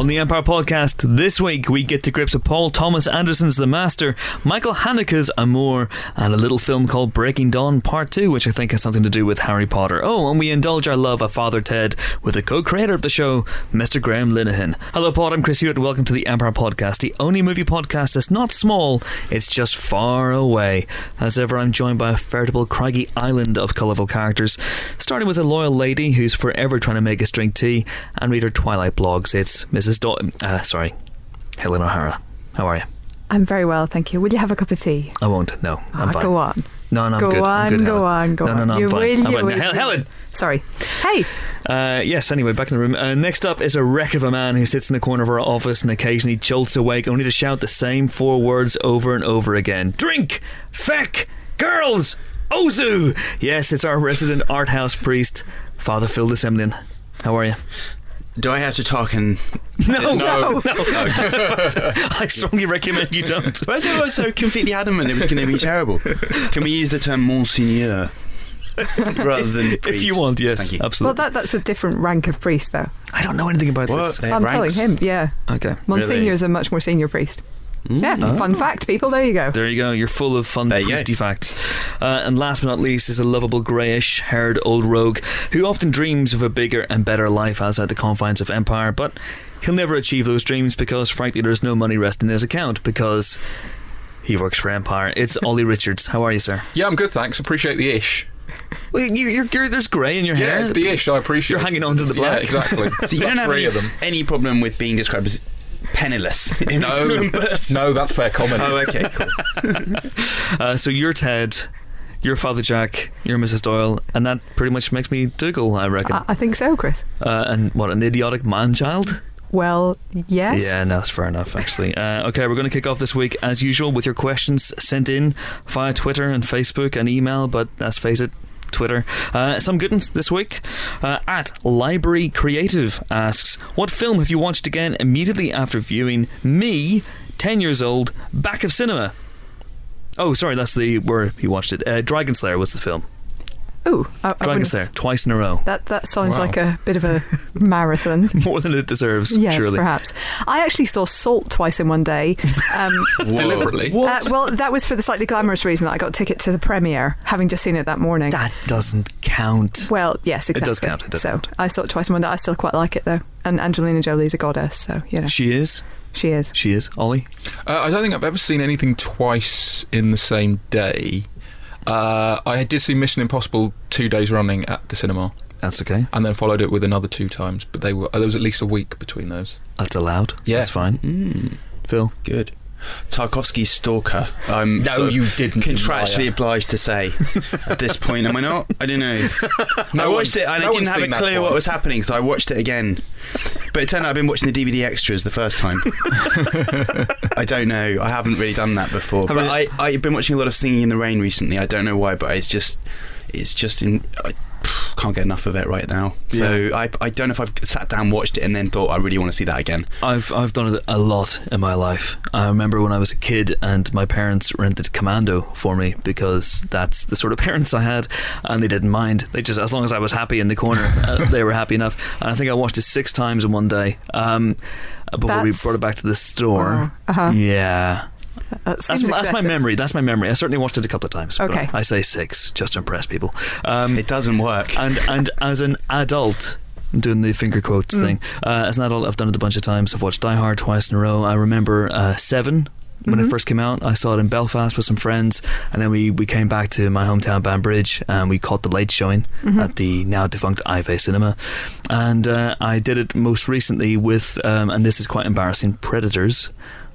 On the Empire podcast this week, we get to grips with Paul Thomas Anderson's The Master, Michael Haneke's Amour, and a little film called Breaking Dawn Part 2, which I think has something to do with Harry Potter. Oh, and we indulge our love of Father Ted with the co creator of the show, Mr. Graham Linehan. Hello, Paul. I'm Chris Hewitt. Welcome to the Empire podcast, the only movie podcast that's not small, it's just far away. As ever, I'm joined by a veritable craggy island of colourful characters, starting with a loyal lady who's forever trying to make us drink tea and read her Twilight blogs. It's Mrs. Do- uh, sorry, Helen O'Hara. How are you? I'm very well, thank you. Will you have a cup of tea? I won't. No, I'm Ah, fine. go on. No, no, I'm Go good. I'm on, good, go Helen. on, go no, No, on. no, You I'm fine. will, I'm you fine. will, Hel- Helen. Sorry. Hey, Uh, yes, anyway, back in the room. Uh, next up is a wreck of a man who sits in the corner of our office and occasionally jolts awake only to shout the same four words over and over again Drink! Feck! Girls! Ozu! Yes, it's our resident art house priest, Father Phil de Semlyen. How are you? Do I have to talk and No, No. no. I strongly recommend you don't. Why is everyone so completely adamant it was going to be terrible? Can we use the term Monseigneur rather than priest? If you want, yes, Thank you. well, that, that's a different rank of priest, though. I don't know anything about What? this. They have I'm ranks? telling him, yeah. Okay. Monsignor is a much more senior priest. Yeah, fun fact, people. There you go. There you go. You're full of fun There priesty facts. Uh, and last but not least is a lovable greyish-haired old rogue who often dreams of a bigger and better life outside the confines of Empire, but he'll never achieve those dreams because, frankly, there's no money resting in his account because he works for Empire. It's Ollie Richards. How are you, sir? Yeah, I'm good, thanks. Appreciate the ish. Well, you, you're, you're, there's grey in your hair. Yeah, it's the ish. I appreciate. You're hanging on to the black. Yeah, exactly. So you don't have any, of them. any problem with being described as penniless? in No, Olympus? no, that's fair comment. Oh, okay, cool. Uh, so you're Ted, you're Father Jack, you're Mrs. Doyle, and that pretty much makes me Dougal, I reckon. I, I think so, Chris. Uh, and what, an idiotic man-child? Well, yes. Yeah, no, that's fair enough, actually. Uh, okay, we're going to kick off this week, as usual, with your questions sent in via Twitter and Facebook and email, but let's face it, Twitter. Uh, some good ones this week. Uh, at Library Creative asks, What film have you watched again immediately after viewing Me, 10 years old, back of cinema? Oh, sorry, that's the where he watched it. Uh, Dragon Slayer was the film. Ooh, I, I Dragon wouldn't- twice in a row. That that sounds Wow. like a bit of a marathon. More than it deserves, yes, surely. perhaps. I actually saw Salt twice in one day. Um, Deliberately. uh, well, that was for the slightly glamorous reason that I got a ticket to the premiere, having just seen it that morning. That doesn't count. Well, yes, exactly. does count, it does so count. I saw it twice in one day. I still quite like it though. And Angelina Jolie's a goddess, so you know She is. she is. She is. Ollie? Uh, I don't think I've ever seen anything twice in the same day. Uh, I did see Mission Impossible two days running at the cinema, That's okay. and then followed it with another two times. But they were there was at least a week between those. That's allowed. Yeah. That's fine. Mm, Phil? good. Tarkovsky's Stalker. I'm No, sort of you didn't, Contractually liar. obliged to say at this point, am I not? I don't know. No I watched it and no I didn't have a clue what was happening, so I watched it again. But it turned out I've been watching the DVD extras the first time. I don't know. I haven't really done that before. But I, I've been watching a lot of Singing in the Rain recently. I don't know why, but it's just, it's just in. I can't get enough of it right now. So I, I don't know if I've sat down, watched it, and then thought I really want to see that again. I've I've done it a lot in my life. I remember when I was a kid and my parents rented Commando for me because that's the sort of parents I had, and they didn't mind. They just as long as I was happy in the corner, uh, they were happy enough. And I think I watched it six times in one day. Um, before we brought it back to the store. Uh-huh. Yeah, That that's, that's my memory. That's my memory. I certainly watched it a couple of times. but Okay. I say six just to impress people. Um, It doesn't work. and and as an adult I'm doing the finger quotes Mm. thing uh, as an adult I've done it a bunch of times I've watched Die Hard twice in a row I remember uh, Seven when Mm-hmm. it first came out I saw it in Belfast with some friends and then we, we came back to my hometown Banbridge and we caught the late showing Mm-hmm. at the now defunct IFA Cinema and uh, I did it most recently with um, and this is quite embarrassing Predators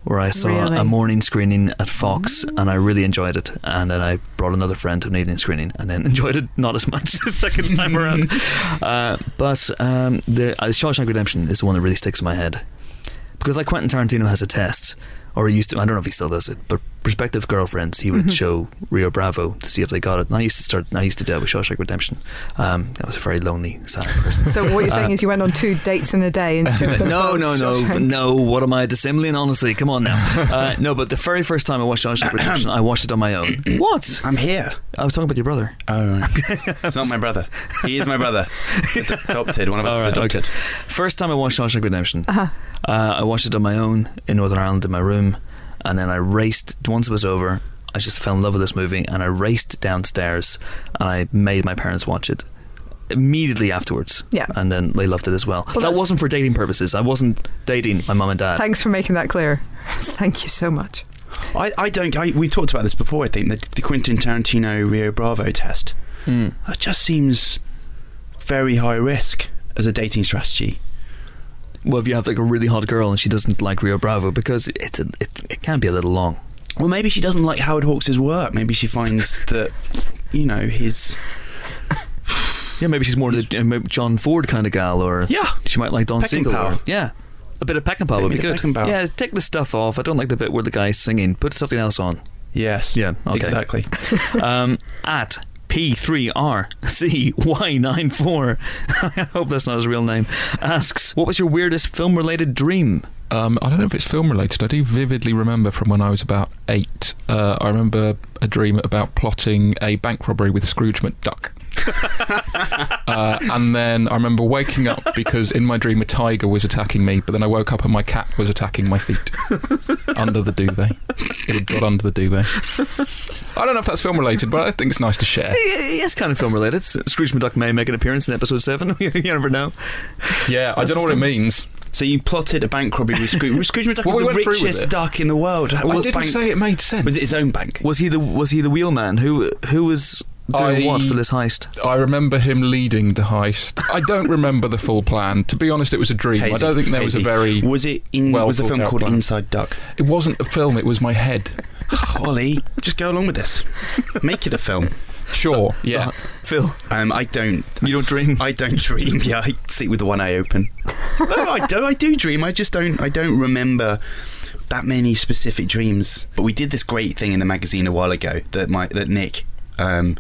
where I saw Really? a morning screening at Fox and I really enjoyed it. And then I brought another friend to an evening screening and then enjoyed it not as much the second time around. Uh, but um, the uh, Shawshank Redemption is the one that really sticks in my head because like Quentin Tarantino has a test or he used to. I don't know if he still does it, but prospective girlfriends, he would Mm-hmm. show Rio Bravo to see if they got it. And I used to start. I used to do that with Shawshank Redemption. Um, I was a very lonely, sad person. So what you're saying is you went on two dates in a day and no, no, no, Shawshank. no. What am I dissembling? Honestly, come on now. Uh, no, but the very first time I watched Shawshank Redemption, I watched it on my own. What? I'm here. I was talking about your brother. Oh, right. it's not my brother. He is my brother. It's adopted. One of us All is adopted. okay. First time I watched Shawshank Redemption, uh, I watched it on my own in Northern Ireland in my room, and then I raced. Once it was over, I just fell in love with this movie, and I raced downstairs and I made my parents watch it immediately afterwards. Yeah. and then they loved it as well. that wasn't for dating purposes. I wasn't dating my mum and dad. Thanks for making that clear. Thank you so much. I, I don't. I, we've talked about this before. I think the, the Quentin Tarantino Rio Bravo test. Hmm. That just seems very high risk as a dating strategy. Well, if you have like a really hot girl and she doesn't like Rio Bravo because it's a, it, it can be a little long. Well, maybe she doesn't like Howard Hawks' work. Maybe she finds that, you know, his. Yeah, maybe she's more the uh, John Ford kind of gal, or Yeah. she might like Don Siegel. Yeah, a bit of Peckinpah would be good. Peckinpah. Yeah, take the stuff off. I don't like the bit where the guy's singing. Put something else on. Yes. Yeah, okay. Exactly. um, at P3RCY94, I hope that's not his real name, asks, What was your weirdest film related dream? Um, I don't know if it's film related. I do vividly remember from when I was about eight. Uh, I remember a dream about plotting a bank robbery with Scrooge McDuck. uh, and then I remember waking up because in my dream a tiger was attacking me, but then I woke up and my cat was attacking my feet under the duvet. It had got under the duvet. I don't know if that's film related, but I think it's nice to share. Yes, kind of film related. Scrooge McDuck may make an appearance in episode 7. you never know. Yeah, I don't know what it means. So you plotted a bank robbery with Scrooge. Scrooge McDuck Well, was we the went through with richest duck in the world. I What didn't bank- say it made sense. Was it his own bank? Was he the was he the wheelman? Who who was doing I- what for this heist? I remember him leading the heist. I don't remember the full plan. To be honest, it was a dream. I don't think there was a very. Was it in? well was the film called plan. Inside Duck? It wasn't a film. It was my head. Ollie, just go along with this. Make it a film. Sure. Yeah. Phil, Um, I don't. you don't dream. I don't dream. Yeah, I sleep with the one eye open. no, I do. I do dream. I just don't. I don't remember that many specific dreams. But we did this great thing in the magazine a while ago that my that Nick um,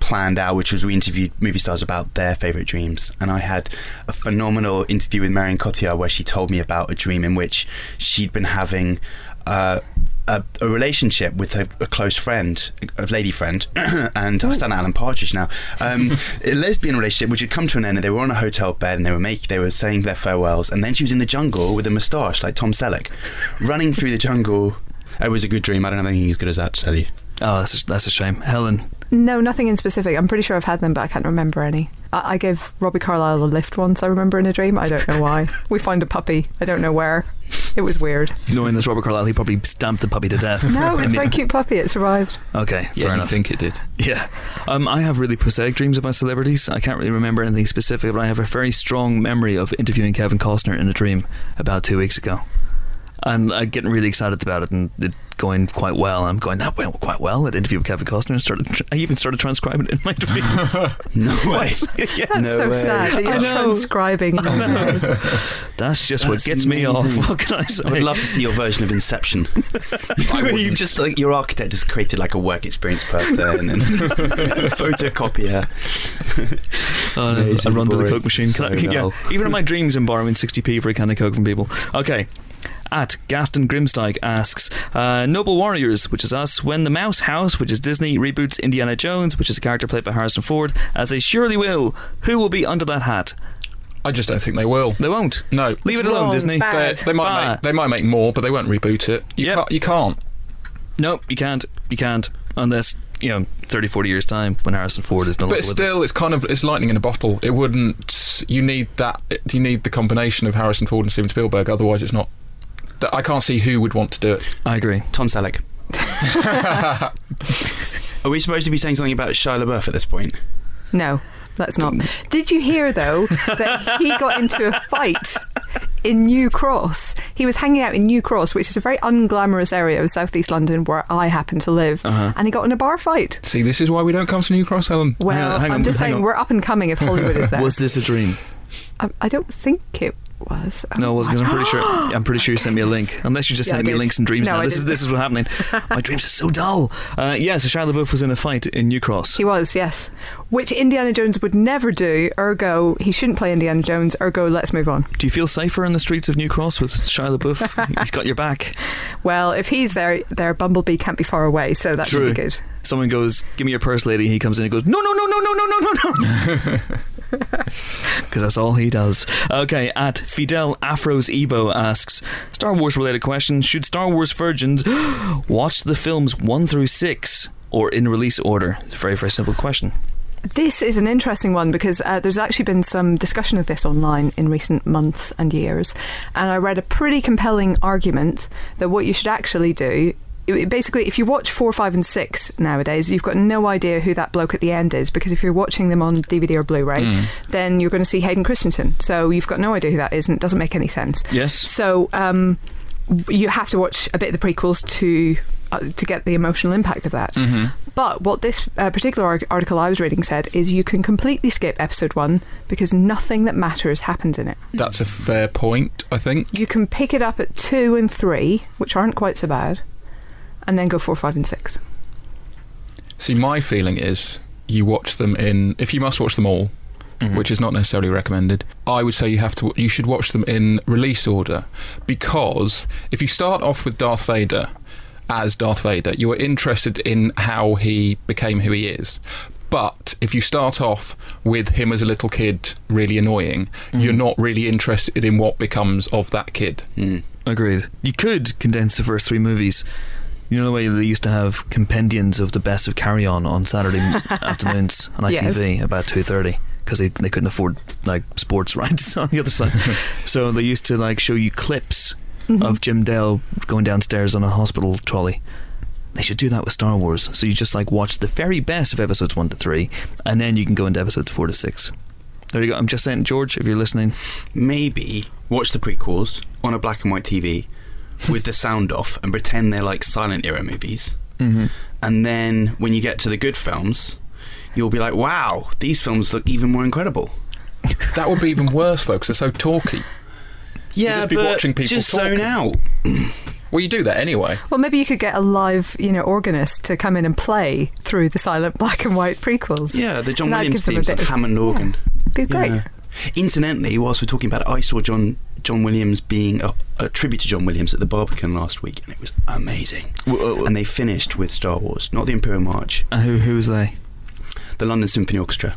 planned out, which was we interviewed movie stars about their favorite dreams, and I had a phenomenal interview with Marion Cotillard where she told me about a dream in which she'd been having. Uh, a, a relationship with a, a close friend, a lady friend, and I sound Alan Partridge now. Um, a lesbian relationship which had come to an end, and they were on a hotel bed, and they were making, they were saying their farewells, and then she was in the jungle with a moustache like Tom Selleck, running through the jungle. It was a good dream. I don't have anything as good as that to tell you. Oh, that's a, that's a shame. Helen, No, nothing in specific. I'm pretty sure I've had them, but I can't remember any. I, I gave Robbie Carlyle a lift once. I remember in a dream. I don't know why. we found a puppy. I don't know where. It was weird. knowing this Robert Carlyle, he probably stamped the puppy to death. No, it's a very cute puppy. It survived. Okay, fair Yeah, you enough. think it did. Yeah. Um, I have really prosaic dreams about celebrities. I can't really remember anything specific, but I have a very strong memory of interviewing Kevin Costner in a dream about two weeks ago. And I'm uh, getting really excited about it and it going quite well. I'm going, that went quite well. That interview with Kevin Costner. and Started, I even started transcribing it in my dream. No way. yeah. That's No so way. sad that you're I know. transcribing. in your head. That's just what That's gets me off. What can I say? I would love to see your version of Inception. Where you just like your architect has created like a work experience person and a photocopier. Oh, no, I run to the. Coke machine. Can I, yeah, even in my dreams, I'm borrowing 60p for a can of Coke from people. Okay. At Gaston Grimsteig asks, uh, Noble Warriors, which is us, when the Mouse House, which is Disney, reboots Indiana Jones, which is a character played by Harrison Ford, as they surely will, who will be under that hat? I just don't think they will. They won't. No. Leave it alone, wrong, Disney. They, they might Bah. make, they might make more, but they won't reboot it. You Yep. can't. You can't. No, you can't. You can't. Unless, you know, 30, 40 years' time when Harrison Ford is no longer But with still, us. it's kind of it's lightning in a bottle. It wouldn't. You need that. You need the combination of Harrison Ford and Steven Spielberg. Otherwise, it's not. That- I can't see who would want to do it. I agree. Tom Selleck. Are we supposed to be saying something about Shia LaBeouf at this point? No, let's not. Did you hear though that he got into a fight in New Cross? He was hanging out in New Cross, which is a very unglamorous area of southeast London where I happen to live, Uh-huh. and he got in a bar fight. See, this is why we don't come to New Cross, Ellen. Well, hang I'm on, just hang saying on. we're up and coming if Hollywood is there. Was this a dream? I, I don't think it was. No, it wasn't because I'm pretty sure. Oh I'm pretty sure you sent me a link. Unless you're just Yeah, I sending me links and dreams No, now. I This is didn't. this is what's happening. My dreams are so dull. Uh, yeah, so Shia LaBeouf was in a fight in New Cross. He was, yes. Which Indiana Jones would never do, ergo, he shouldn't play Indiana Jones, ergo, let's move on. Do you feel safer in the streets of New Cross with Shia LaBeouf? He's got your back. Well, if he's there, there, Bumblebee can't be far away, so that True. should be good. Someone goes, "Give me your purse, lady." He comes in and goes, "No, no, no, no, no, no, no, no, no," because that's all he does. Okay, at Fidel Afros Ebo asks, Star Wars related question: Should Star Wars virgins watch the films one through six or in release order? Very, very simple question. This is an interesting one because uh, there's actually been some discussion of this online in recent months and years. And I read a pretty compelling argument that what you should actually do. Basically, if you watch four, five, and six nowadays, you've got no idea who that bloke at the end is because if you're watching them on DVD or Blu-ray, then you're going to see Hayden Christensen. So you've got no idea who that is, and it doesn't make any sense. Yes. So um, you have to watch a bit of the prequels to uh, to get the emotional impact of that. But what this uh, particular ar- article I was reading said is you can completely skip episode one because nothing that matters happens in it. That's a fair point, I think. You can pick it up at two and three, which aren't quite so bad, and then go four, five, and six. See, my feeling is you watch them in. If you must watch them all, which is not necessarily recommended, I would say you have to. You should watch them in release order because if you start off with Darth Vader as Darth Vader, you are interested in how he became who he is. But if you start off with him as a little kid, really annoying, you're not really interested in what becomes of that kid. Mm. Agreed. You could condense the first three movies. You know the way they used to have compendiums of the best of Carry On on Saturday afternoons on Yes. ITV about two thirty because they they couldn't afford like sports rights on the other side. so they used to like show you clips mm-hmm. of Jim Dale going downstairs on a hospital trolley. They should do that with Star Wars. So you just like watch the very best of episodes one to three, and then you can go into episodes four to six. There you go. I'm just saying, George, if you're listening, Maybe watch the prequels on a black and white TV with the sound off and pretend they're like silent era movies. mm-hmm. And then when you get to the good films, you'll be like, wow, these films look even more incredible. That would be even worse though, because they're so talky. Yeah, just be but watching people just talking. zone out. Well, you do that anyway. Well, maybe you could get a live, you know, organist to come in and play through the silent black and white prequels. Yeah, the John And that Williams gives them a themes bit of- Hammond organ. be great. Yeah. Incidentally, whilst we're talking about it, I saw John John Williams being a, a tribute to John Williams at the Barbican last week, and it was amazing. And they finished with Star Wars, not the Imperial March, and who who was they? the London Symphony Orchestra,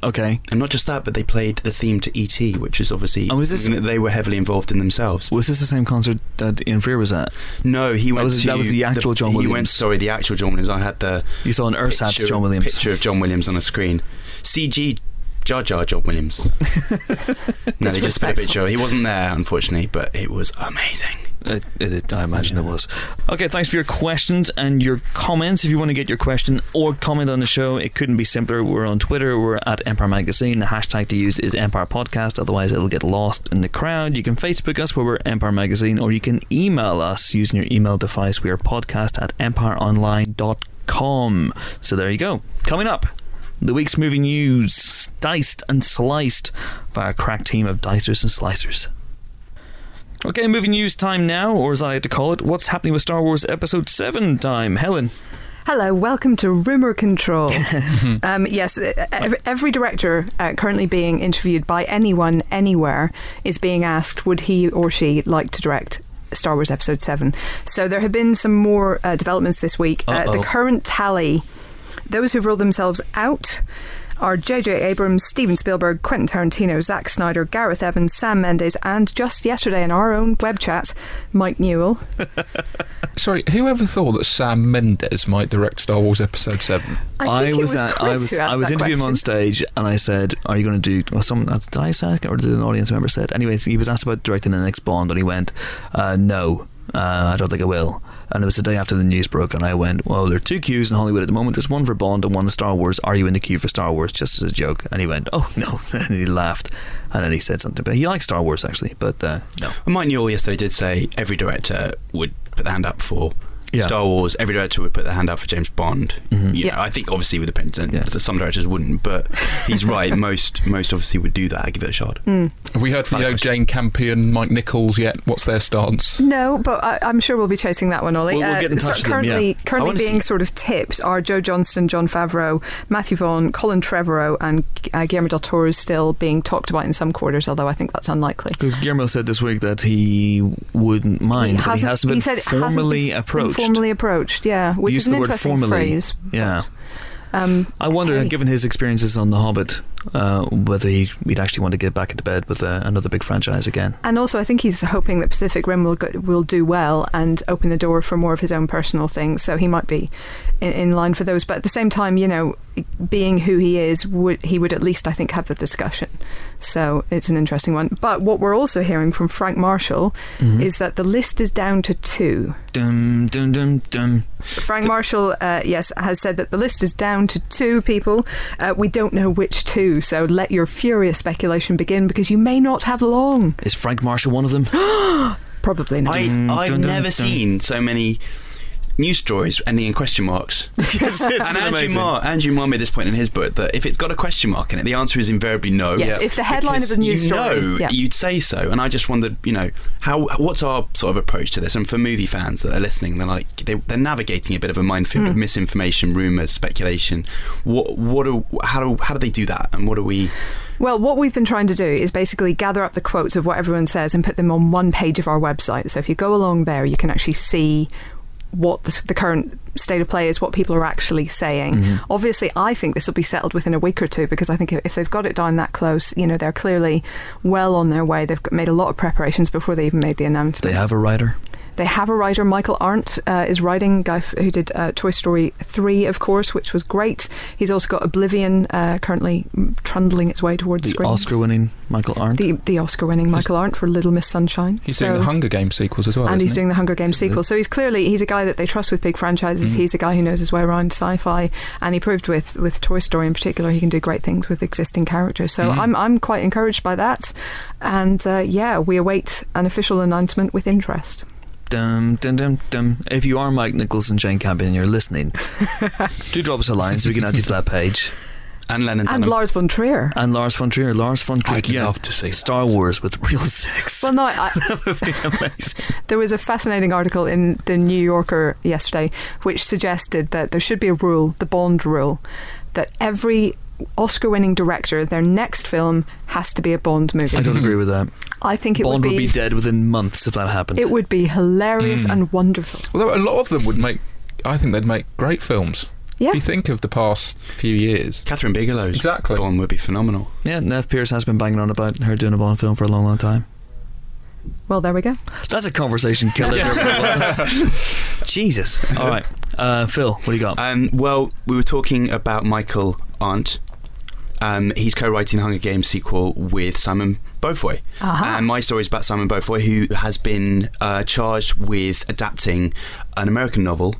Okay, and not just that, but they played the theme to E.T., which is obviously Oh, was this- something that they were heavily involved in themselves. was this the same concert that Ian Freer was at? No, he went was- to that was the actual John He went, sorry, the actual John Williams. I had the You saw an ersatz John Williams. picture of John Williams on a screen. CG Jar Jar John Williams. no, they just put a picture. He wasn't there, unfortunately, but it was amazing. It, it, it- I imagine it was. Okay, thanks for your questions and your comments. If you want to get your question or comment on the show, it couldn't be simpler. We're on Twitter. We're at Empire Magazine. The hashtag to use is Empire Podcast. Otherwise, it'll get lost in the crowd. You can Facebook us where we're Empire Magazine, or you can email us using your email device. We are podcast at empireonline.com. So there you go. Coming up. The week's movie news, diced and sliced by a crack team of dicers and slicers. Okay, movie news time now, or as I like to call it, what's happening with Star Wars Episode 7 time? Helen. Hello, welcome to Rumor Control. um, yes, every, every director uh, currently being interviewed by anyone, anywhere, is being asked would he or she like to direct Star Wars Episode 7. So there have been some more uh, developments this week. Uh, the current tally, those who've ruled themselves out are J.J. Abrams, Steven Spielberg, Quentin Tarantino, Zack Snyder, Gareth Evans, Sam Mendes, and just yesterday in our own web chat, Mike Newell. Sorry, whoever thought that Sam Mendes might direct Star Wars Episode 7? I, think was, it was at, I was I was interviewing him on stage and I said, Are you going to do well someone did I say it or did an audience member said? Anyways, he was asked about directing the next Bond and he went, uh, no. Uh, I don't think I will. And it was the day after the news broke, and I went, Well, there are two queues in Hollywood at the moment. There's one for Bond and one for Star Wars. Are you in the queue for Star Wars? Just as a joke. And he went, Oh, no. And he laughed. And then he said something about He likes Star Wars, actually, but uh, no. Mike Newell yesterday did say every director would put their hand up for Yeah. Star Wars, every director would put their hand out for James Bond. Mhm. You know, Yeah. I think obviously with the Pentagon, Yeah. some directors wouldn't, but he's right. most most obviously would do that. I give it a shot. Mm. Have we heard from you know, Jane Campion, Mike Nichols yet? What's their stance? No, but I, I'm sure we'll be chasing that one, Ollie. We'll- we'll Uh, get in touch so with them, currently, yeah. Currently being sort of tipped are Joe Johnston, Jon Favreau, Matthew Vaughn, Colin Trevorrow, and uh, Guillermo del Toro is still being talked about in some quarters, although I think that's unlikely. Because Guillermo said this week that he wouldn't mind, but he hasn't been said it hasn't formally been approached. Formally approached, yeah, which is an the word interesting formally. phrase. Yeah. Um, I wonder, Hey. given his experiences on The Hobbit, uh, whether he, he'd actually want to get back into bed with uh, another big franchise again. And also, I think he's hoping that Pacific Rim will go, will do well and open the door for more of his own personal things. So he might be in, in line for those. But at the same time, you know, being who he is, would he would at least I think have the discussion. So it's an interesting one. But what we're also hearing from Frank Marshall Mhm. is that the list is down to two. Dum, dum, dum, dum. Frank Marshall, uh, yes, has said that the list is down to two people. Uh, we don't know which two, so let your furious speculation begin because you may not have long. Is Frank Marshall one of them? Probably not. I, I've dun, dun, never dun. seen so many news stories ending in question marks. and Andrew. Marr, Andrew Marr made this point in his book that if it's got a question mark in it, the answer is invariably no. Yes, if the headline of the news you story, know, yeah. you'd say so. And I just wondered, you know, how what's our sort of approach to this? And for movie fans that are listening, they're like they, they're navigating a bit of a minefield of Hmm. misinformation, rumors, speculation. What what do how do how do they do that? And what do we? Well, what we've been trying to do is basically gather up the quotes of what everyone says and put them on one page of our website. So if you go along there, you can actually see what the, the current state of play is, what people are actually saying. Mm-hmm. Obviously, I think this will be settled within a week or two because I think if they've got it down that close, you know, they're clearly well on their way. They've made a lot of preparations before they even made the announcement. They have a writer. They have a writer, Michael Arndt, uh, is writing, guy f- who did uh, Toy Story 3, of course, which was great. He's also got Oblivion uh, currently trundling its way towards The screens. Oscar-winning Michael Arndt. The, the Oscar-winning Michael Arndt for Little Miss Sunshine. He's So- doing the Hunger Games sequels as well. and he's isn't doing the Hunger Games Isn't sequel. So he's clearly he's a guy that they trust with big franchises. Mm. He's a guy who knows his way around sci-fi, and he proved with with Toy Story in particular he can do great things with existing characters. So Mm. I'm I'm quite encouraged by that, and uh, yeah, we await an official announcement with interest. Dum, dum, dum, dum. If you are Mike Nichols and Jane Campion and you're listening, do drop us a line so we can add you to that page. And Lennon And Dunham. Lars von Trier. And Lars von Trier. Lars von Trier. I'd yeah. love to see Star Wars with real sex. Well, no, I, that would be amazing. There was a fascinating article in the New Yorker yesterday which suggested that there should be a rule, the Bond rule, that every Oscar winning director, their next film has to be a Bond movie. I don't agree with that. I think it Bond would would be, be dead within months if that happened. it would be hilarious Mm. and wonderful. Although a lot of them would make, I think they'd make great films. Yeah. If you think of the past few years. Kathryn Bigelow's Exactly. Bond would be phenomenal. yeah, Nev Pierce has been banging on about her doing a Bond film for a long, long time. Well, there we go. That's a conversation killer. Jesus. All right. Uh, Phil, what do you got? Um, well, we were talking about Michael Arndt. Um, he's co-writing the Hunger Games sequel with Simon Beaufoy. Aha. And my story is about Simon Beaufoy, who has been uh, charged with adapting an American novel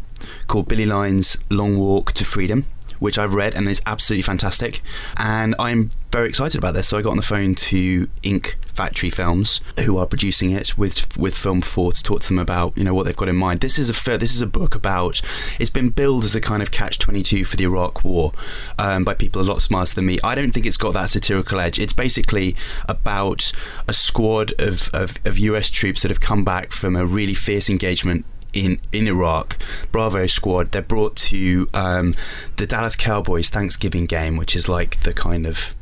called Billy Lynn's Long Walk to Freedom, which I've read and is absolutely fantastic. And I'm very excited about this. So I got on the phone to Ink Factory Films, who are producing it with with Film Four, to talk to them about you know what they've got in mind. This is a this is a book about. It's been billed as a kind of catch twenty two for the Iraq War um, by people a lot smarter than me. I don't think it's got that satirical edge. It's basically about a squad of, of, of US troops that have come back from a really fierce engagement in in Iraq, Bravo squad. They're brought to um, the Dallas Cowboys Thanksgiving game, which is like the kind of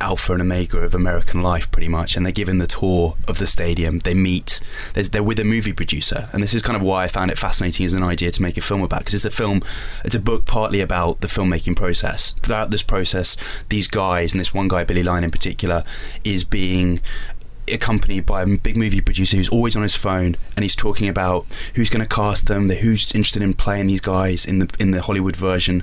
alpha and omega of American life, pretty much. And they're given the tour of the stadium. They meet. They're with a movie producer, and this is kind of why I found it fascinating as an idea to make a film about. Because it's a film, it's a book partly about the filmmaking process. Throughout this process, these guys and this one guy, Billy Lynn in particular, is being accompanied by a big movie producer who's always on his phone and he's talking about who's going to cast them, who's interested in playing these guys in the in the Hollywood version.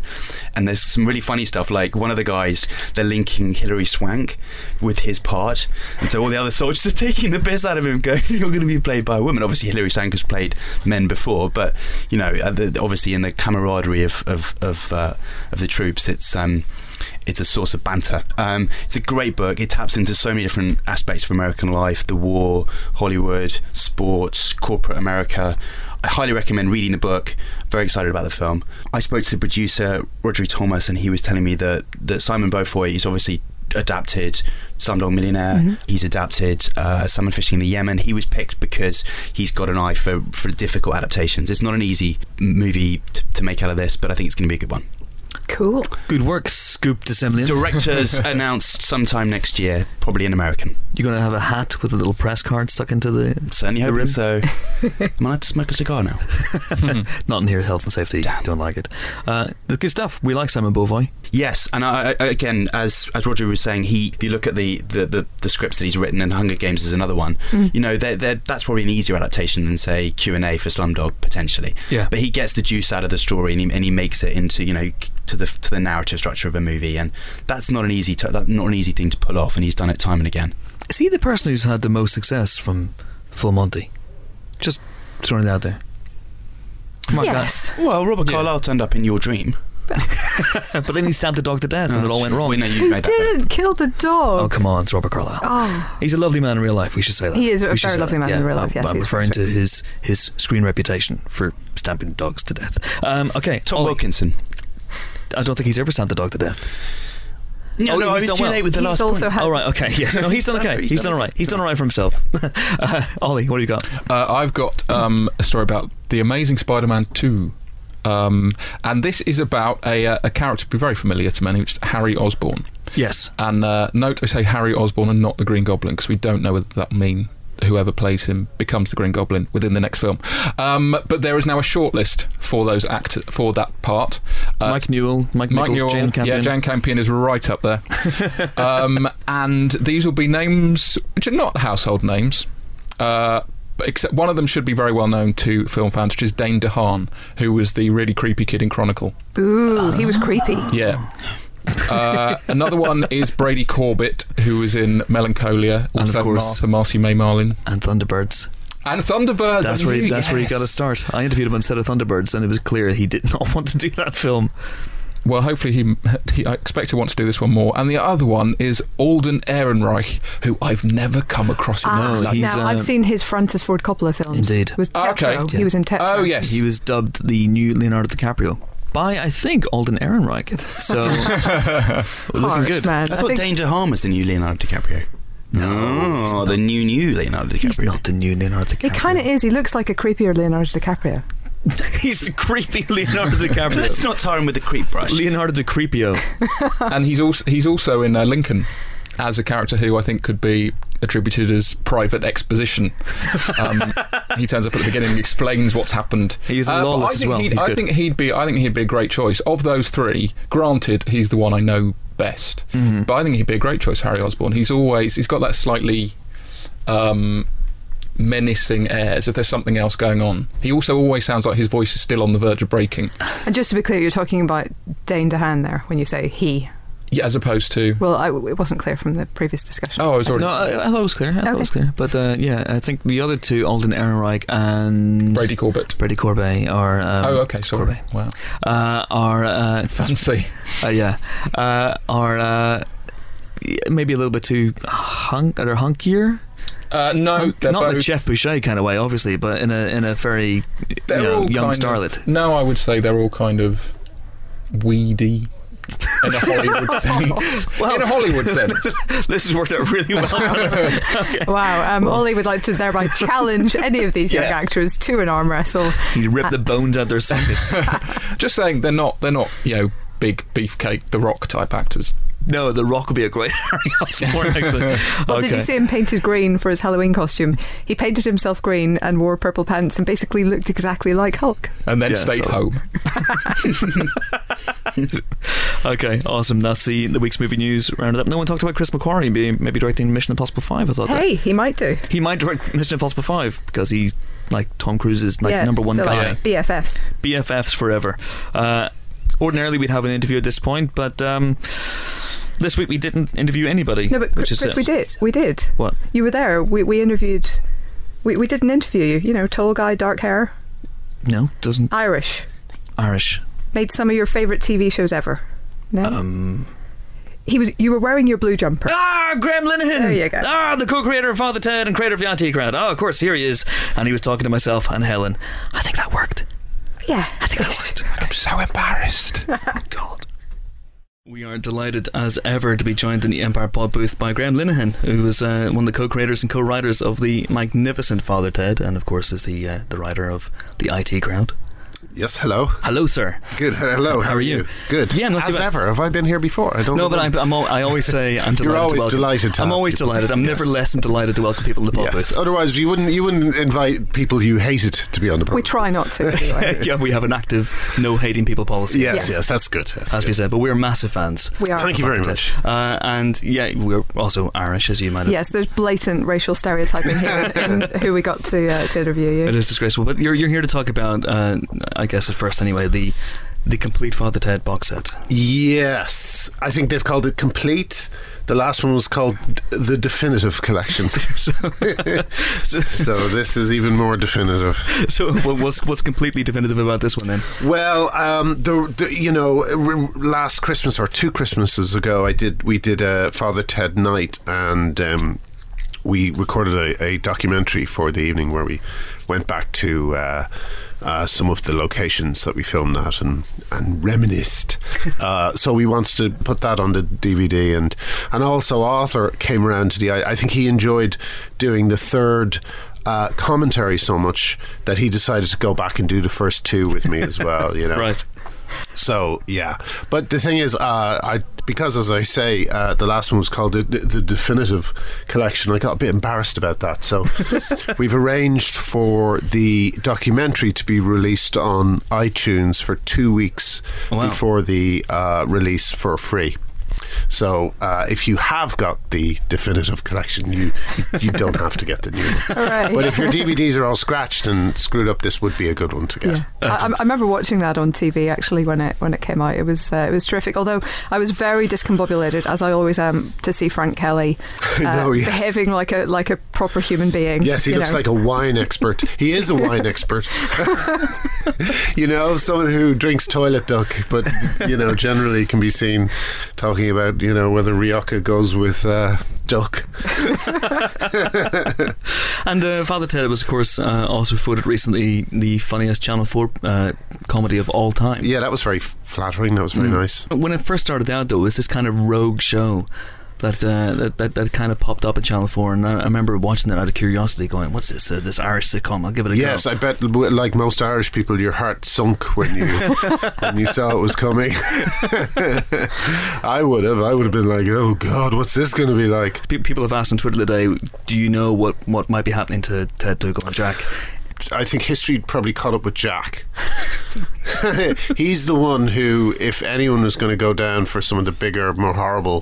And there's some really funny stuff. Like one of the guys, they're linking Hilary Swank with his part, and so all the other soldiers are taking the piss out of him, going, "You're going to be played by a woman." Obviously, Hilary Swank has played men before, but you know, obviously in the camaraderie of of of, uh, of the troops, it's um, it's a source of banter. Um, it's a great book. It taps into so many different aspects of American life: the war, Hollywood, sports, corporate America. I highly recommend reading the book. Very excited about the film. I spoke to the producer Roger Thomas, and he was telling me that that Simon Beaufoy is obviously adapted Slumdog Millionaire. Mm-hmm. He's adapted uh, Salmon Fishing in the Yemen. He was picked because he's got an eye for, for difficult adaptations. It's not an easy movie t- to make out of this, but I think it's going to be a good one. Cool. Good work, Scoop de Semlyen. Directors announced sometime next year, probably an American. You're going to have a hat with a little press card stuck into the. Certainly The hope rim. so. Am I allowed to smoke a cigar now? Not in here, health and safety. Don't like it. Uh, good stuff. We like Simon Beaufoy. Yes, and I, I, again, as as Roger was saying, he if you look at the, the, the, the scripts that he's written, and Hunger Games is another one. You know, they're, they're, that's probably an easier adaptation than say Q and A for Slumdog potentially. Yeah. But he gets the juice out of the story, and he, and he makes it into you know to the to the narrative structure of a movie, and that's not an easy t- that's not an easy thing to pull off, and he's done it time and again. Is he the person who's had the most success from Full Monty? Just throwing it out there. Come on, yes. Well, Robert Yeah. Carlyle turned up in Your Dream. but then he stabbed the dog to death and it all went wrong. We know you Who made that. bit. didn't kill the dog? Oh, come on, it's Robert Carlyle. Oh, He's a lovely man in real life. We should say that. He is a very lovely that. man in real life, I'm- yes, I'm referring to his his screen reputation for stamping dogs to death. Um, okay, Tom Ollie, Wilkinson. I don't think he's ever stamped a dog to death. No, Oh, no, I he's was done too well. late with the he's last also point. had. Oh right, okay, yes, no, he's done okay. he's He's done done all He's done all right for himself. uh, Ollie, what do you got? Uh, I've got um, a story about the Amazing Spider-Man Two, um, and this is about a, uh, a character be very familiar to many, which is Harry Osborn. Yes, And uh, note, I say Harry Osborn and not the Green Goblin because we don't know whether that mean whoever plays him becomes the Green Goblin within the next film. Um, but there is now a shortlist for those actors for that part. Uh, Mike Newell, Mike, Mike Nichols, Newell, Jane Campion. yeah, Jane Campion is right up there. um, and these will be names which are not household names. Uh, except one of them should be very well known to film fans, which is Dane DeHaan, who was the really creepy kid in Chronicle. Ooh, he was creepy. Yeah. Uh, another one is Brady Corbet, who was in Melancholia, And of course- Martha Marcy May Marlene, and Thunderbirds. and Thunderbirds. That's where he, knew, that's where he got to start. I interviewed him on set of Thunderbirds, and it was clear he did not want to do that film. Well, hopefully he, he. I expect he wants to do this one more. And the other one is Alden Ehrenreich, who I've never come across in Ah, my life. he's, now, uh, I've seen his Francis Ford Coppola films. Indeed. Was Ah, okay. Yeah. He was in Tetro. Oh yes, He was dubbed the new Leonardo DiCaprio by, I think, Alden Ehrenreich. So looking Harsh, good. man. I I thought think- Dane DeHaan was the new Leonardo DiCaprio. No, he's oh, not. the new new Leonardo DiCaprio. He's DiCaprio. not the new Leonardo DiCaprio. He kind of is. He looks like a creepier Leonardo DiCaprio. He's the creepy Leonardo DiCaprio. Let's not tar him with the creep brush. Leonardo DiCaprio. and he's also he's also in uh, Lincoln as a character who I think could be attributed as private exposition. Um, he turns up at the beginning and explains what's happened. He's Uh, but lawless I as think well. He'd, He's I good. think he'd be. I think he'd be a great choice of those three. Granted, he's the one I know best, Mhm. but I think he'd be a great choice. Harry Osborn. He's always he's got that slightly. Um, menacing airs if there's something else going on he also always sounds like his voice is still on the verge of breaking And just to be clear, you're talking about Dane DeHaan there when you say he. Yeah, as opposed to Well, I, it wasn't clear from the previous discussion. oh I was already No, I, I thought it was clear. I thought it was clear. But uh, yeah, I think the other two, Alden Ehrenreich and Brady Corbet Brady Corbet, are um, oh okay sorry Corbet, wow uh, are uh, fancy uh, yeah, uh, are uh, maybe a little bit too hunk or hunkier. Uh, no, Hunk- they're not in a Jeff Boucher kind of way, obviously, but in a in a very you know, young starlet. Of, no, I would say they're all kind of weedy in a Hollywood sense. Well- in a Hollywood sense. this has worked out really well. Wow. Um, Ollie would like to thereby challenge any of these young Yeah. actors to an arm wrestle. he ripped the bones out their sockets. Just saying, they're not. They're not. You know, big beefcake, The Rock type actors. No, The Rock would be a great Harry Osborn. Actually, Well, okay. did you see him painted green for his Halloween costume? He painted himself green and wore purple pants and basically looked exactly like Hulk. And then Yeah, stayed so- home. Okay, awesome. That's the, the week's movie news rounded up. No one talked about Chris McQuarrie be, maybe directing Mission Impossible 5. I thought that. Hey, he might do. He might direct Mission Impossible 5 because he's like Tom Cruise's like yeah, number one guy. like BFFs. BFFs forever. Uh, ordinarily, we'd have an interview at this point, but um, this week we didn't interview anybody. No, but which Chris, is we did. We did. What? You were there. We, we interviewed. We, we did an interview you. You know, tall guy, dark hair, No, doesn't Irish. Irish. Made some of your favourite TV shows ever. No? Um, he was. You were wearing your blue jumper. Ah, Graham Linehan. There you go. Ah, the co-creator of Father Ted and creator of the IT Crowd. Oh, of course, here he is. And he was talking to myself and Helen. I think that worked. Yeah, I think that worked. I'm so embarrassed. God. We are delighted as ever to be joined in the Empire Pod booth by Graham Linehan, who is uh, one of the co-creators and co-writers of the magnificent Father Ted, and of course is the uh, the writer of the IT Crowd. Yes, hello. Hello, sir. Good. Hello. How, How are you? Good. Yeah, not too As bad. ever. Have I been here before? I don't. Know. No, but. I'm, I'm al- I always say I'm delighted. You're always to delighted to I'm always people. delighted. I'm never less than delighted to welcome people to the pod Yes. Otherwise, you wouldn't. You wouldn't invite people you hated to be on the we try not to. Anyway. yeah, we have an active no hating people policy. Yes, Yes. yes, that's good. That's As good. we said, but we're massive fans. We are. Thank you very much. Uh, and yeah, we're also Irish, as you might have. Yes, there's blatant racial stereotyping here in, in who we got to uh, to interview you. It is disgraceful. But you're, you're here to talk about, uh, I guess at first anyway, the the complete Father Ted box set. Yes, I think they've called it complete. The last one was called the definitive collection. so this is even more definitive. So what's what's completely definitive about this one then? Well, um, the, the you know last Christmas or two Christmases ago, I did we did a Father Ted night and. Um, we recorded a, a documentary for the evening where we went back to uh, uh, some of the locations that we filmed at and, and reminisced. uh, so we wanted to put that on the DVD, and and also Arthur came around to the. I, I think he enjoyed doing the third. Uh, commentary so much that he decided to go back and do the first two with me as well. You know, Right. so yeah, but the thing is, uh, I because as I say, uh, the last one was called the, the definitive collection. I got a bit embarrassed about that, so we've arranged for the documentary to be released on iTunes for two weeks Wow. before the uh, release for free. So uh, if you have got the definitive collection, you you don't have to get the new one. Hooray. But if your DVDs are all scratched and screwed up, this would be a good one to get. Yeah, I, I remember watching that on TV actually when it when it came out. It was uh, it was terrific. Although I was very discombobulated, as I always am, to see Frank Kelly uh, No, yes. behaving like a like a proper human being. Yes, he looks know. like a wine expert. He is a wine expert. you know, someone who drinks toilet duck, but you know, generally can be seen talking about you know whether Rioja goes with uh, duck. And uh, Father Ted was, of course, uh, also voted recently the funniest Channel 4 uh, comedy of all time. Yeah, that was very flattering. That was very Mm. nice. When it first started out, though, it was this kind of rogue show that uh, that, that that kind of popped up at Channel 4. And I, I remember watching it out of curiosity, going, What's this? Uh, this Irish sitcom? I'll give it a Yes, go. Yes, I bet, like most Irish people, your heart sunk when you when you saw it was coming. I would have. I would have been like, "Oh God, what's this going to be like?" People have asked on Twitter today, do you know what, what might be happening to Ted Dougal and Jack? I think history probably caught up with Jack. He's the one who, if anyone was going to go down for some of the bigger, more horrible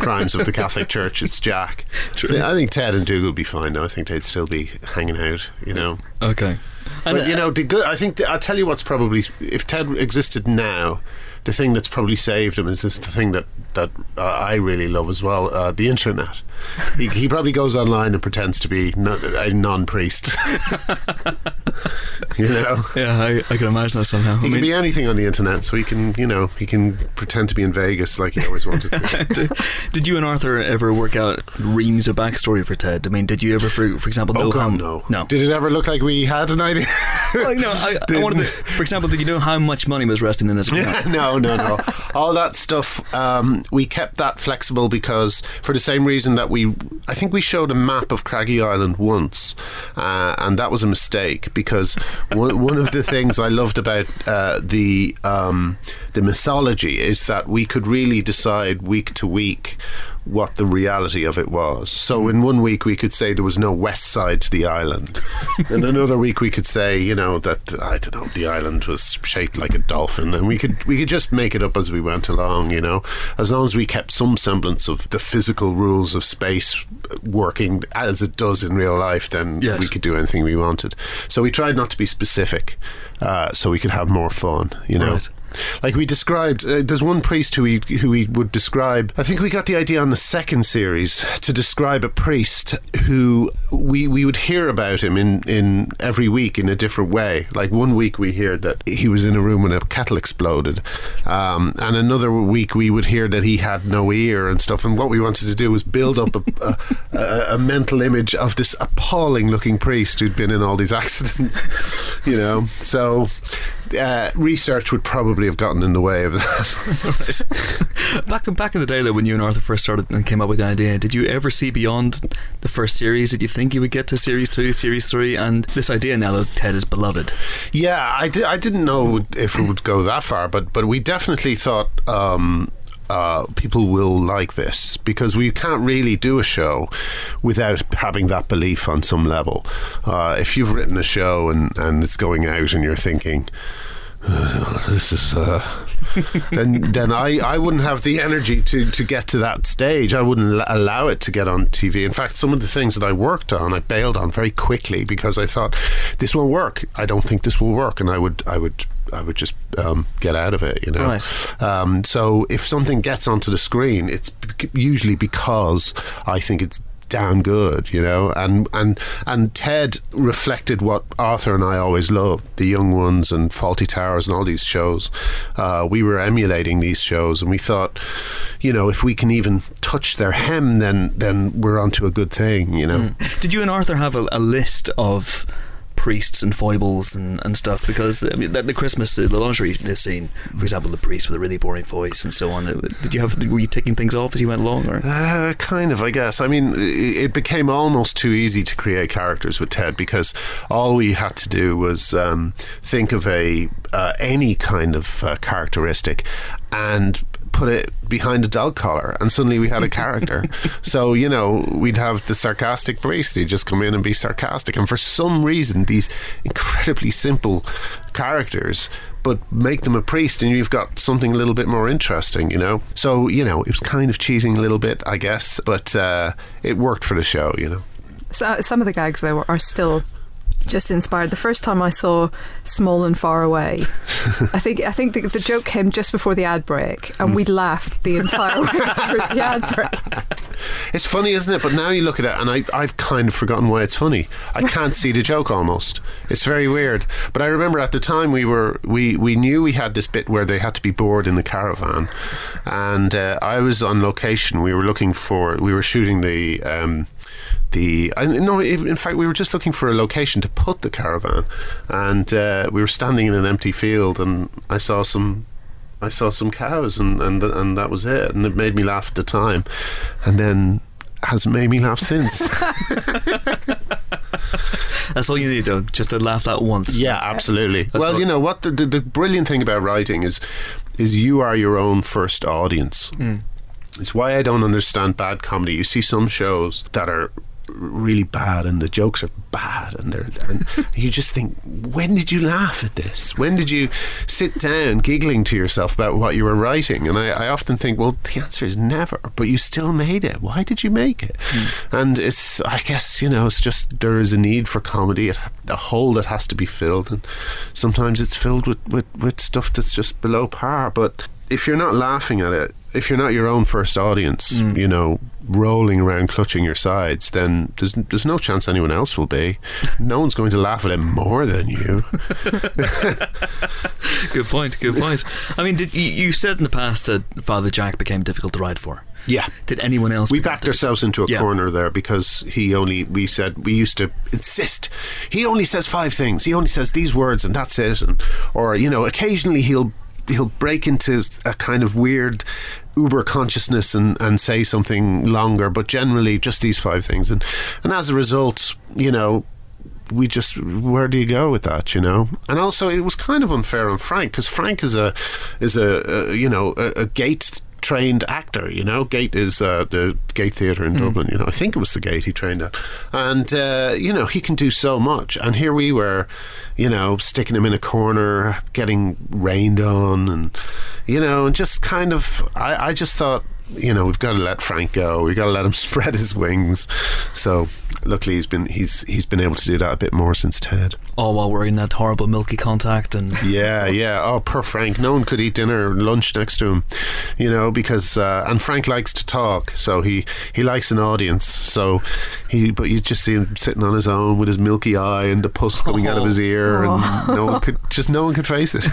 crimes of the Catholic Church, it's Jack. True. I think Ted and Dougal would be fine. though. I think they'd still be hanging out. You know. Okay. And, But you know, the good. I think the, I'll tell you what's probably if Ted existed now, the thing that's probably saved him is the thing that that uh, I really love as well, uh, the internet. He, he probably goes online and pretends to be no, a non-priest. you know, yeah, I, I can imagine that somehow. I he can mean, be anything on the internet, so he can, you know, he can pretend to be in Vegas like he always wanted to. did you and Arthur ever work out reams of backstory for Ted? I mean, did you ever, for, for example, know oh how, no, no, Did it ever look like we had an idea? Like, no, I, I wanted to, for example, did you know how much money was resting in his account? no, no, no. All that stuff, um, we kept that flexible because, for the same reason that we, I think we showed a map of Craggy Island once, uh, and that was a mistake because one, one of the things I loved about uh, the um, the mythology is that we could really decide week to week what the reality of it was. So in one week we could say there was no west side to the island, and another week we could say, you know, that I don't know, the island was shaped like a dolphin, and we could we could just make it up as we went along, you know, as long as we kept some semblance of the physical rules of space working as it does in real life, then Yes. we could do anything we wanted. So we tried not to be specific, uh, so we could have more fun, you know. Right. Like we described. Uh, there's one priest who we who we would describe. I think we got the idea on the second series to describe a priest who we we would hear about him in in every week in a different way. Like one week we hear that he was in a room when a kettle exploded, um, and another week we would hear that he had no ear and stuff. And what we wanted to do was build up a, a, a, a mental image of this appalling looking priest who'd been in all these accidents. you know, so uh, research would probably have gotten in the way of that. back in back in the day, though, when you and Arthur first started and came up with the idea, did you ever see beyond the first series? Did you think you would get to series two, series three, and this idea now that Ted is beloved? Yeah, I, di- I didn't know if it would go that far, but but we definitely thought. Um, uh, people will like this because we can't really do a show without having that belief on some level. Uh, if you've written a show and, and it's going out and you're thinking, this is uh, then then I, I wouldn't have the energy to, to get to that stage. I wouldn't allow it to get on TV. In fact, some of the things that I worked on, I bailed on very quickly because I thought this won't work. I don't think this will work, and I would I would I would just um, get out of it, you know. Right. Um, so if something gets onto the screen, it's usually because I think it's damn good, you know. And and and Ted reflected what Arthur and I always loved: the Young Ones and Fawlty Towers and all these shows. Uh, we were emulating these shows, and we thought, you know, if we can even touch their hem, then then we're onto a good thing, you know. Mm. Did you and Arthur have a, a list of priests and foibles and, and stuff because I mean, the, the Christmas the lingerie scene for example the priest with a really boring voice and so on did you have were you taking things off as you went along or? Uh, kind of I guess. I mean it became almost too easy to create characters with Ted because all we had to do was um, think of a uh, any kind of uh, characteristic and put it behind a dog collar, and suddenly we had a character. so you know, we'd have the sarcastic priest. He'd just come in and be sarcastic, and for some reason, these incredibly simple characters but make them a priest and you've got something a little bit more interesting, you know? So, you know, it was kind of cheating a little bit, I guess, but uh, it worked for the show, you know? So, some of the gags, though, are still just inspired. The first time I saw Small and Far Away, I think I think the, the, joke came just before the ad break, and we laughed the entire way through the ad break. It's funny, isn't it? But now you look at it, and I, I've kind of forgotten why it's funny. I can't see the joke almost. It's very weird. But I remember at the time we were we we knew we had this bit where they had to be bored in the caravan, and uh, I was on location. We were looking for we were shooting the. Um, the I, no in fact we were just looking for a location to put the caravan and uh, we were standing in an empty field and I saw some I saw some cows and and and that was it and it made me laugh at the time and then has made me laugh since. That's all you need, Doug, just to laugh that once. Yeah, absolutely. That's well, you know what the, the, the, brilliant thing about writing is is you are your own first audience. Mm. It's why I don't understand bad comedy. You see some shows that are really bad and the jokes are bad and they're and you just think when did you laugh at this? When did you sit down giggling to yourself about what you were writing? And I, I often think well the answer is never but you still made it. Why did you make it? Mm. and it's I guess you know it's just there is a need for comedy. A hole that has to be filled. And sometimes it's filled with, with, with stuff that's just below par. But if you're not laughing at it if you're not your own first audience, mm. you know, rolling around clutching your sides, then there's there's no chance anyone else will be. No one's going to laugh at it more than you. good point. Good point. I mean, did you, you said in the past that Father Jack became difficult to write for? Yeah. Did anyone else? We backed ourselves into a yeah. corner there because he only. We said we used to insist. He only says five things. He only says these words, and that's it. And or you know, occasionally he'll he'll break into a kind of weird uber consciousness and, and say something longer, but generally just these five things. And and as a result, you know, we just where do you go with that you know and also it was kind of unfair on frank because frank is a is a, a you know a, a, gate trained actor. You know, Gate is uh, the Gate Theatre in mm. Dublin. You know, I think it was the Gate he trained at, and uh, you know he can do so much. And here we were, you know, sticking him in a corner, getting rained on, and you know, and just kind of, I, I just thought you know, we've got to let Frank go. We've got to let him spread his wings. So luckily, he's been he's he's been able to do that a bit more since Ted. Oh, while wearing that horrible milky contact and yeah, yeah. Oh, poor Frank. No one could eat dinner or lunch next to him, you know, because uh, and Frank likes to talk, so he he likes an audience. So he, but you just see him sitting on his own with his milky eye and the pus coming out of his ear, and no one could just no one could face it.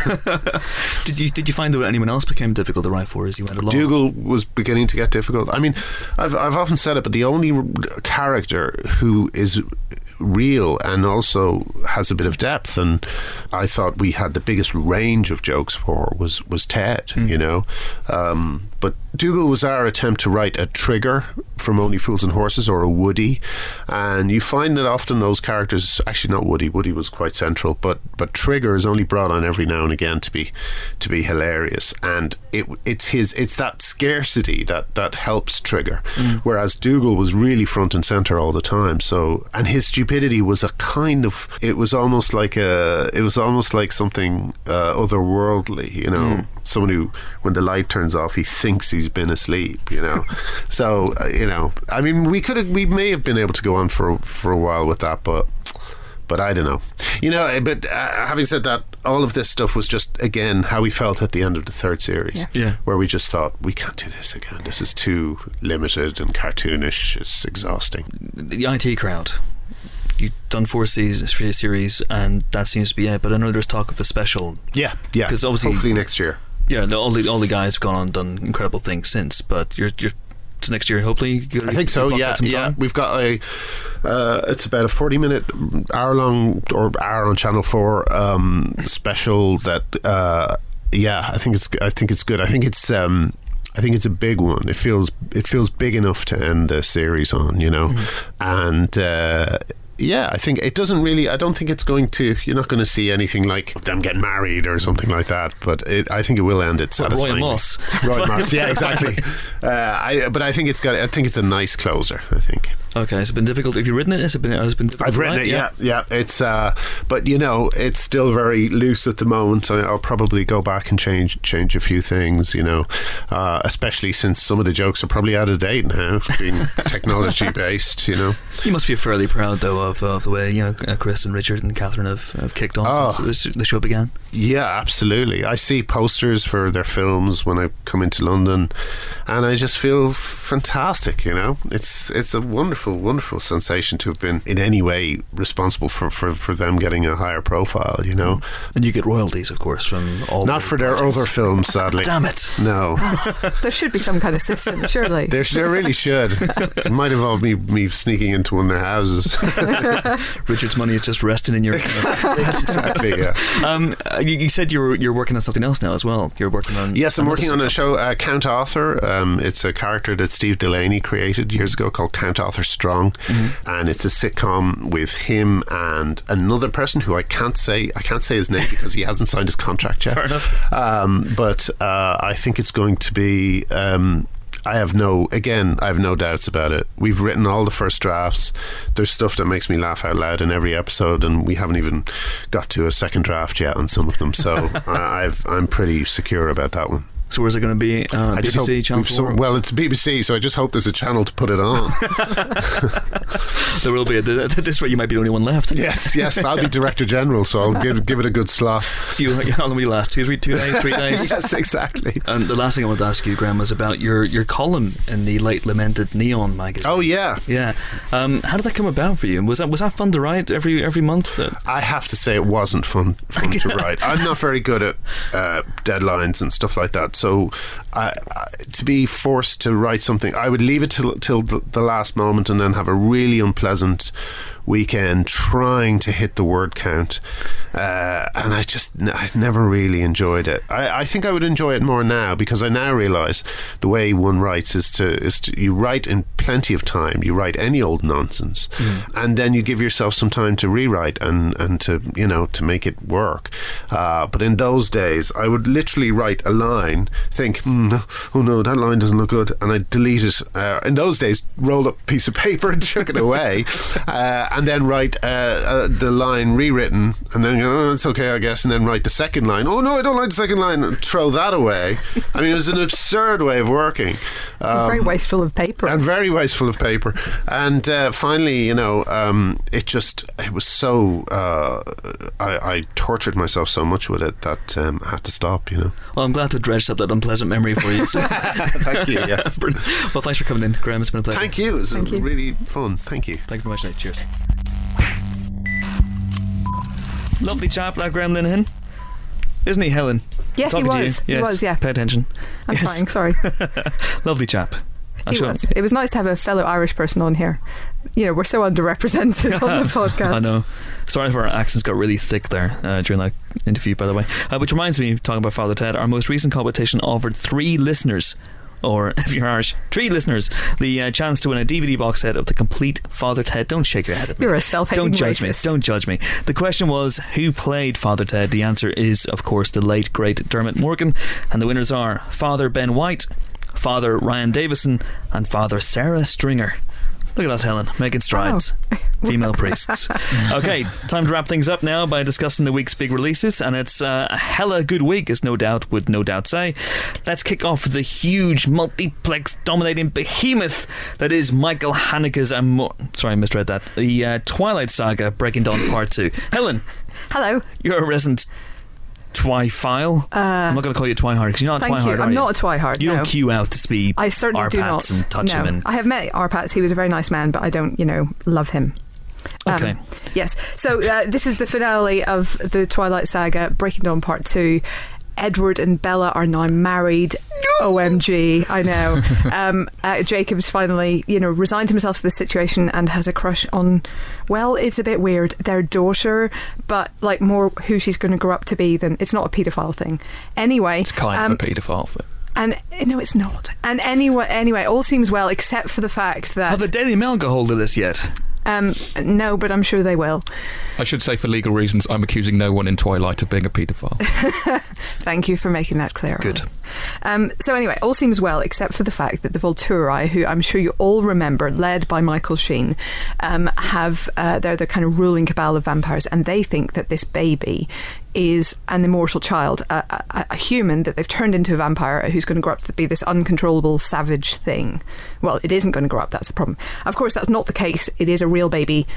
did you did you find that anyone else became difficult to write for as you went along? Dougal was beginning to get difficult. I mean, I've I've often said it, but the only character who is real and also has a bit of depth and I thought we had the biggest range of jokes for was was Ted mm. you know um, but Dougal was our attempt to write a trigger from Only Fools and Horses or a Woody, and you find that often those characters actually not Woody. Woody was quite central, but but Trigger is only brought on every now and again to be to be hilarious, and it it's his it's that scarcity that that helps Trigger, mm. whereas Dougal was really front and center all the time. So and his stupidity was a kind of it was almost like a it was almost like something uh, otherworldly, you know, mm. someone who when the light turns off he thinks he's been asleep, you know. so uh, you know, I mean, we could have, we may have been able to go on for for a while with that, but but I don't know. You know, eh, but uh, having said that, all of this stuff was just again how we felt at the end of the third series, yeah. yeah. where we just thought we can't do this again. This is too limited and cartoonish. It's exhausting. The IT crowd. You've done four seasons, three series, and that seems to be it. But I know there's talk of a special. Yeah, yeah. Because obviously, hopefully next year yeah, the, all the all the guys have gone on and done incredible things since. But you're you're to next year, hopefully. I think so. Yeah, yeah. We've got a. Uh, it's about a forty-minute, hour-long or hour on Channel Four um, special that. Uh, yeah, I think it's. I think it's good. I think it's. Um, I think it's a big one. It feels it feels big enough to end the series on, you know, mm-hmm. and uh, yeah, I think it doesn't really. I don't think it's going to. You're not going to see anything like them getting married or something like that. But it, I think it will end it satisfyingly. Roy Moss. Roy Moss. Yeah, exactly. Uh, I, but I think it's got. I think it's a nice closer. I think. Okay, has it been difficult? Have you written it? Has it been? Has it been difficult? I've written it. Yeah, yeah. yeah. It's. Uh, but you know, it's still very loose at the moment. I, will probably go back and change change a few things. You know, uh, especially since some of the jokes are probably out of date now, being technology based. You know. You must be fairly proud though of, of the way you know uh, Chris and Richard and Catherine have, have kicked on oh. since the show began. Yeah, absolutely. I see posters for their films when I come into London, and I just feel fantastic. You know, it's it's a wonderful, wonderful sensation to have been in any way responsible for, for, for them getting a higher profile. You know, and you get royalties, of course, from all. Not for their other films, sadly. Damn it! No, there should be some kind of system, surely. There, there really should. it might involve me me sneaking into one of their houses. Richard's money is just resting in your. exactly. Yeah. Um, you, you, said you're you're working on something else now as well. You're working on. Yes, I'm working on a show, uh, Count Arthur. Um, it's a character that Steve Delaney created years ago called Count Arthur Strong, mm-hmm. and it's a sitcom with him and another person who I can't say I can't say his name because he hasn't signed his contract yet. Fair enough. Um, but uh, I think it's going to be. Um, I have no, again, I have no doubts about it. We've written all the first drafts. There's stuff that makes me laugh out loud in every episode, and we haven't even got to a second draft yet on some of them. So I've, I'm pretty secure about that one. So where's it going to be? Uh, I BBC Channel Four. well, it's BBC, so I just hope there's a channel to put it on. there will be. At this rate, you might be the only one left. Yes, yes. I'll be director general, so I'll give give it a good slot. So you, how long will last? Two, three, two days, three days. yes, exactly. And the last thing I want to ask you, Graham, was about your your column in the late lamented Neon magazine. Oh yeah, yeah. Um, how did that come about for you? Was that was that fun to write every every month? I have to say, it wasn't fun fun to write. I'm not very good at uh, deadlines and stuff like that. So, to be forced to write something, I would leave it till till the last moment and then have a really unpleasant weekend trying to hit the word count, uh, and I just I never really enjoyed it. I, I think I would enjoy it more now because I now realise the way one writes is to is to you write in plenty of time. You write any old nonsense, mm. and then you give yourself some time to rewrite and and to you know to make it work. Uh, but in those days, I would literally write a line, think, mm, oh no, that line doesn't look good, and I delete it. Uh, in those days, roll up a piece of paper and chuck it away. Uh, and then write uh, uh, the line rewritten, and then go, oh, it's okay, I guess, and then write the second line. Oh no, I don't like the second line. Throw that away. I mean, it was an absurd way of working. Um, very wasteful of paper. and very wasteful of paper. And uh, finally, you know, um, it just it was so uh, I, I tortured myself so much with it that um, I had to stop. You know. Well, I'm glad to dredge up that unpleasant memory for you. So. Thank you. Yes. Brilliant. well, thanks for coming in, Graham. It's been a pleasure. Thank you. It was Thank you. really fun. Thank you. Thank you very much, Nate. Cheers. Lovely chap, that Graham Linehan. Isn't he, Helen? yes, he Talking to you. was. He Yes. was. Yeah. Pay attention. I'm Yes. trying. Sorry. Lovely chap. I He shall- was. It was nice to have a fellow Irish person on here. You know, we're so underrepresented on the podcast. I know. Sorry if our accents got really thick there uh, during that interview, by the way. Uh, which reminds me, talking about Father Ted, our most recent competition offered three listeners, or if you're Irish, three listeners, the uh, chance to win a DVD box set of the complete Father Ted. Don't shake your head at me. You're a self-hating Don't judge racist. me. Don't judge me. The question was who played Father Ted? The answer is, of course, the late great Dermot Morgan, and the winners are Father Ben White, Father Ryan Davison, and Father Sarah Stringer. Look at us, Helen, making strides. Female priests. Okay, time to wrap things up now by discussing the week's big releases, and it's uh, a hella good week, as no doubt would no doubt say. Let's kick off with the huge multiplex dominating behemoth that is Michael Haneke's. Mo- sorry, I misread that. The uh, Twilight Saga Breaking Dawn Part 2. Helen, Hello. you're a resident Twi-file. I'm not going to call you a Twihard because you're not a Uh, Thank Twihard. you. I'm you? not a twihard. You no. don't queue out to speed I certainly do not. and touch no. him and I have met RPattz. He was a very nice man, but I don't, you know, love him. Um, Okay. Yes. So uh, this is the finale of the Twilight Saga, Breaking Dawn Part Two. Edward and Bella are now married. OMG, I know. Um, uh, Jacob's finally, you know, resigned himself to the situation and has a crush on, well, it's a bit weird, their daughter, but like more who she's going to grow up to be than it's not a paedophile thing. Anyway, It's kind um, of a paedophile thing. and uh, no, it's not. And anyway, anyway, all seems well except for the fact that Have the Daily Mail got hold of this yet? Um, no, but I'm sure they will. I should say, for legal reasons, I'm accusing no one in Twilight of being a paedophile. Thank you for making that clear. Good. Um, so anyway, all seems well except for the fact that the Volturi, who I'm sure you all remember, led by Michael Sheen, um, have uh, they're the kind of ruling cabal of vampires, and they think that this baby is an immortal child, a, a, a human that they've turned into a vampire who's going to grow up to be this uncontrollable savage thing. Well, it isn't going to grow up. That's the problem. Of course, that's not the case. It is a real baby.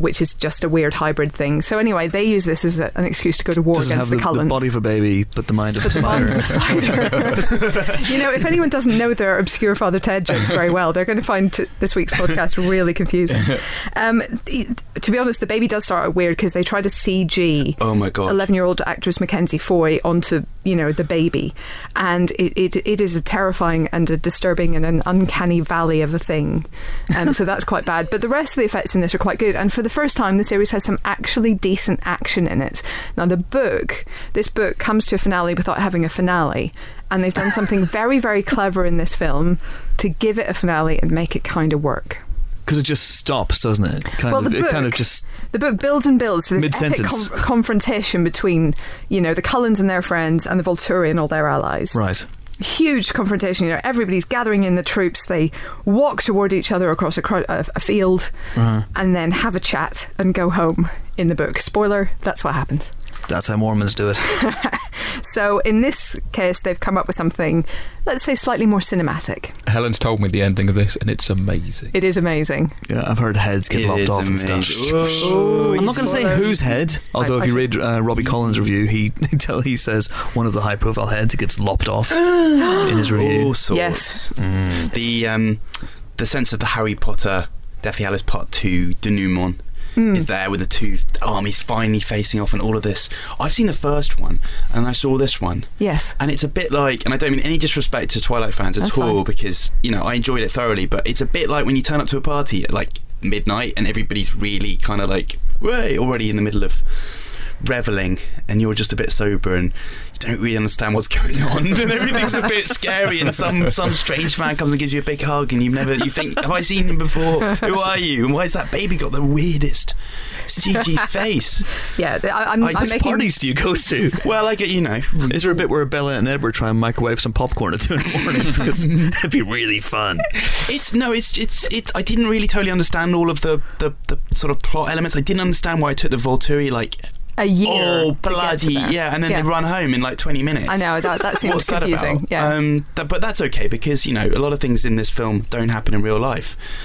Which is just a weird hybrid thing. So anyway, they use this as a, an excuse to go to war Does it have against the, the Cullens. the body of a baby, but the mind of a But the of spider? spider. you know, if anyone doesn't know their obscure Father Ted jokes very well, they're going to find t- this week's podcast really confusing. Um, the, to be honest, the baby does start out weird because they try to CG Oh my god. 11 year old actress Mackenzie Foy onto, you know, the baby. And it, it, it is a terrifying and a disturbing and an uncanny valley of a thing. Um, so that's quite bad. But the rest of the effects in this are quite good. And for the first time, the series has some actually decent action in it. Now, the book, this book comes to a finale without having a finale. And they've done something very, very clever in this film to give it a finale and make it kind of work. Because it just stops, doesn't it? Kind Well, of, the it kind of book- just. The book builds and builds to this epic com- confrontation between, you know, the Cullens and their friends and the Volturi and all their allies. Right. Huge confrontation. You know, everybody's gathering in the troops. They walk toward each other across a, cro- a, a field Uh-huh. and then have a chat and go home. In the book, spoiler, that's what happens. That's how Mormons do it. So in this case, they've come up with something, let's say, slightly more cinematic. Helen's told me the ending of this, and it's amazing. It is amazing. Yeah, I've heard heads get It lopped is off and stuff. amazing. I'm not going to say whose head, although I if you read uh, Robbie Collin's review, he he, tell, he says one of the high-profile heads gets lopped off in his review. All sorts. Yes. Mm. The um, the sense of the Harry Potter Deathly Hallows Part Two denouement Hmm. is there with the two armies finally facing off and all of this. I've seen the first one and I saw this one. Yes. And it's a bit like, and I don't mean any disrespect to Twilight fans at That's all, fine. because you know I enjoyed it thoroughly. But it's a bit like when you turn up to a party at like midnight and everybody's really kind of like way already in the middle of reveling and you're just a bit sober and don't really understand what's going on and everything's a bit scary and some some strange man comes and gives you a big hug and you've never you think have I seen him before who are you and why has that baby got the weirdest CG face Yeah, I, I'm, Like, I'm which making. parties do you go to? well I get you know Is there a bit where Bella and Edward try and microwave some popcorn at two in the morning? Because it'd be really fun. It's no, it's it's it's. I didn't really totally understand all of the, the, the sort of plot elements. I didn't understand why I took the Volturi like a year. oh to get to bloody yeah, and then Yeah. they run home in like twenty minutes. I know that that seems What's that confusing. about? Yeah. Um, th- but that's okay because you know a lot of things in this film don't happen in real life.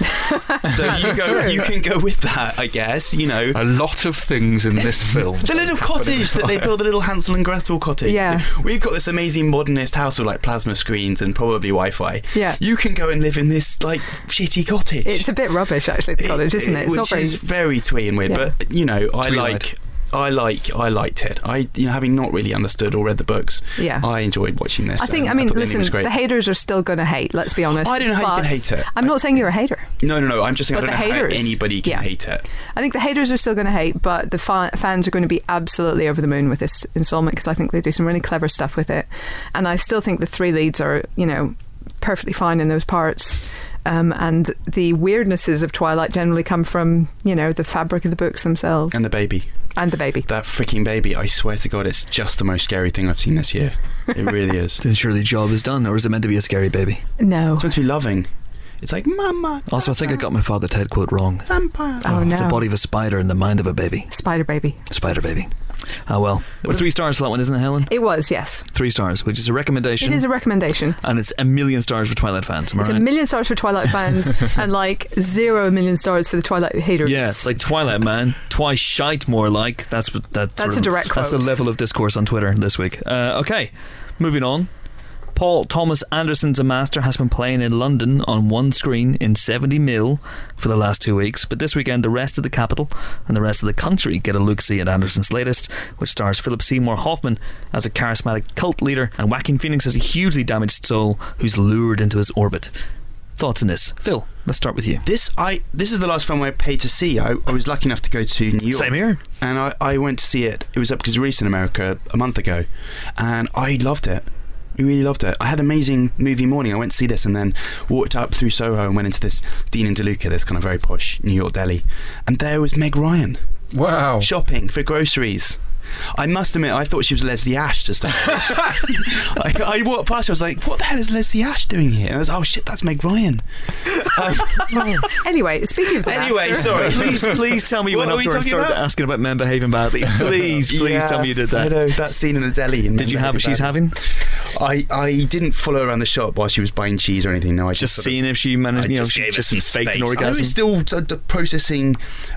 so you go, true. you can go with that, I guess. You know. A lot of things in this film. The little cottage that they build, the little Hansel and Gretel cottage. Yeah. We've got this amazing modernist house with like plasma screens and probably Wi Fi. Yeah. You can go and live in this like shitty cottage. it's a bit rubbish, actually. The cottage, isn't it? It's Which not very. is very twee and weird, Yeah. but you know, I Twee-eyed. like. I like I liked it. I you know having not really understood or read the books, Yeah. I enjoyed watching this. I think. um, I mean, ending listen. The haters are still going to hate. Let's be honest. I don't know how you can hate it. I'm not saying you're a hater. no, no, no. I'm just saying But I don't know haters- how anybody can yeah. hate it. I think the haters are still going to hate, but the fa- fans are going to be absolutely over the moon with this installment because I think they do some really clever stuff with it, and I still think the three leads are, you know, perfectly fine in those parts. Um, and the weirdnesses of Twilight generally come from, you know, the fabric of the books themselves And the baby, the baby. that freaking baby. I swear to God, it's just the most scary thing I've seen this year. It really is. Then surely the job is done, or is it meant to be a scary baby? No. It's meant to be loving. It's like mama. Also, I think I got my Father Ted quote wrong. vampire. Oh, no. It's the body of a spider and the mind of a baby. Spider baby. Spider baby. Ah, well. But three stars for that one, isn't it, Helen? It was, yes. Three stars, which is a recommendation. It is a recommendation. and it's a million stars for Twilight fans. Am I It's a million stars for Twilight fans and like zero million stars for the Twilight haters. Yeah, it's like Twilight Man, twice shite more like. That's what that's. A of- direct That's the level of discourse on Twitter this week. Uh, okay, moving on. Paul Thomas Anderson's A Master has been playing in London on one screen in 70 mil for the last two weeks, but this weekend the rest of the capital and the rest of the country get a look see at Anderson's latest, which stars Philip Seymour Hoffman as a charismatic cult leader and Joaquin Phoenix as a hugely damaged soul who's lured into his orbit. Thoughts on this? Phil, let's start with you. This I this is the last film I paid to see. I, I was lucky enough to go to New York. Same here. and I, I went to see it. It was up because it released in America a month ago, and I loved it. I really loved it. I had an amazing movie morning. I went to see this and then walked up through Soho and went into this Dean and DeLuca, this kind of very posh New York deli, and there was Meg Ryan Wow. shopping for groceries. I must admit, I thought she was Leslie Ash to start. I, I walked past her, I was like, what the hell is Leslie Ash doing here? And I was oh shit, that's Meg Ryan. Um, Anyway, speaking of the anyway, master, sorry. Please, please tell me you What went are up we to her and started about? asking about men behaving badly. Please, please Yeah, tell me you did that. I that. know, that scene in the deli. And Did you have what she's having? I, I didn't follow her around the shop while she was buying cheese or anything. No, I just, Just sort of- seeing if she managed, I you know, just she gave just some faked an space. I orgasm. was still t- t- processing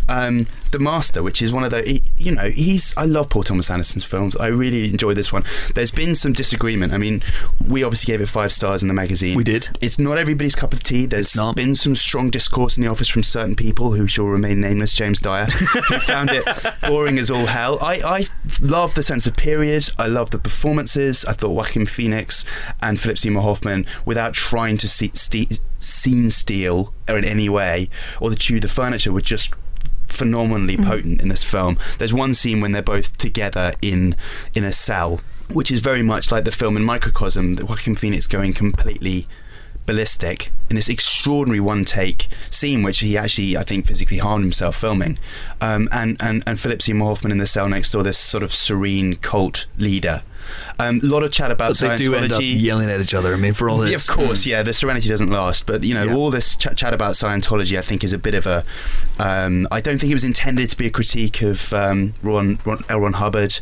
um, the Master, which is one of the he, you know he's. I love Paul Thomas Anderson's films. I really enjoy this one. There's been some disagreement. I mean, we obviously gave it five stars in the magazine. We did. It's not everybody's cup of tea. There's been some strong discourse in the office from certain people who shall remain nameless. James Dyer, who found it boring as all hell. I I love the sense of period. I love the performances. I thought Joaquin Phoenix and Philip Seymour Hoffman, without trying to see, ste- scene steal or in any way, or to chew the furniture, were just phenomenally potent in this film. There's one scene when they're both together in in a cell, which is very much like the film in Microcosm. that Joaquin Phoenix going completely ballistic in this extraordinary one take scene, which he actually, I think, physically harmed himself filming. Um, and, and, and Philip Seymour Hoffman in the cell next door, this sort of serene cult leader. Um, a lot of chat about But they do end up Scientology. yelling at each other. I mean, for all Yeah, this. of course, yeah. The serenity doesn't last, but you know, Yeah. all this ch- chat about Scientology, I think, is a bit of a. Um, I don't think it was intended to be a critique of um, Ron, Ron, L. Ron Hubbard,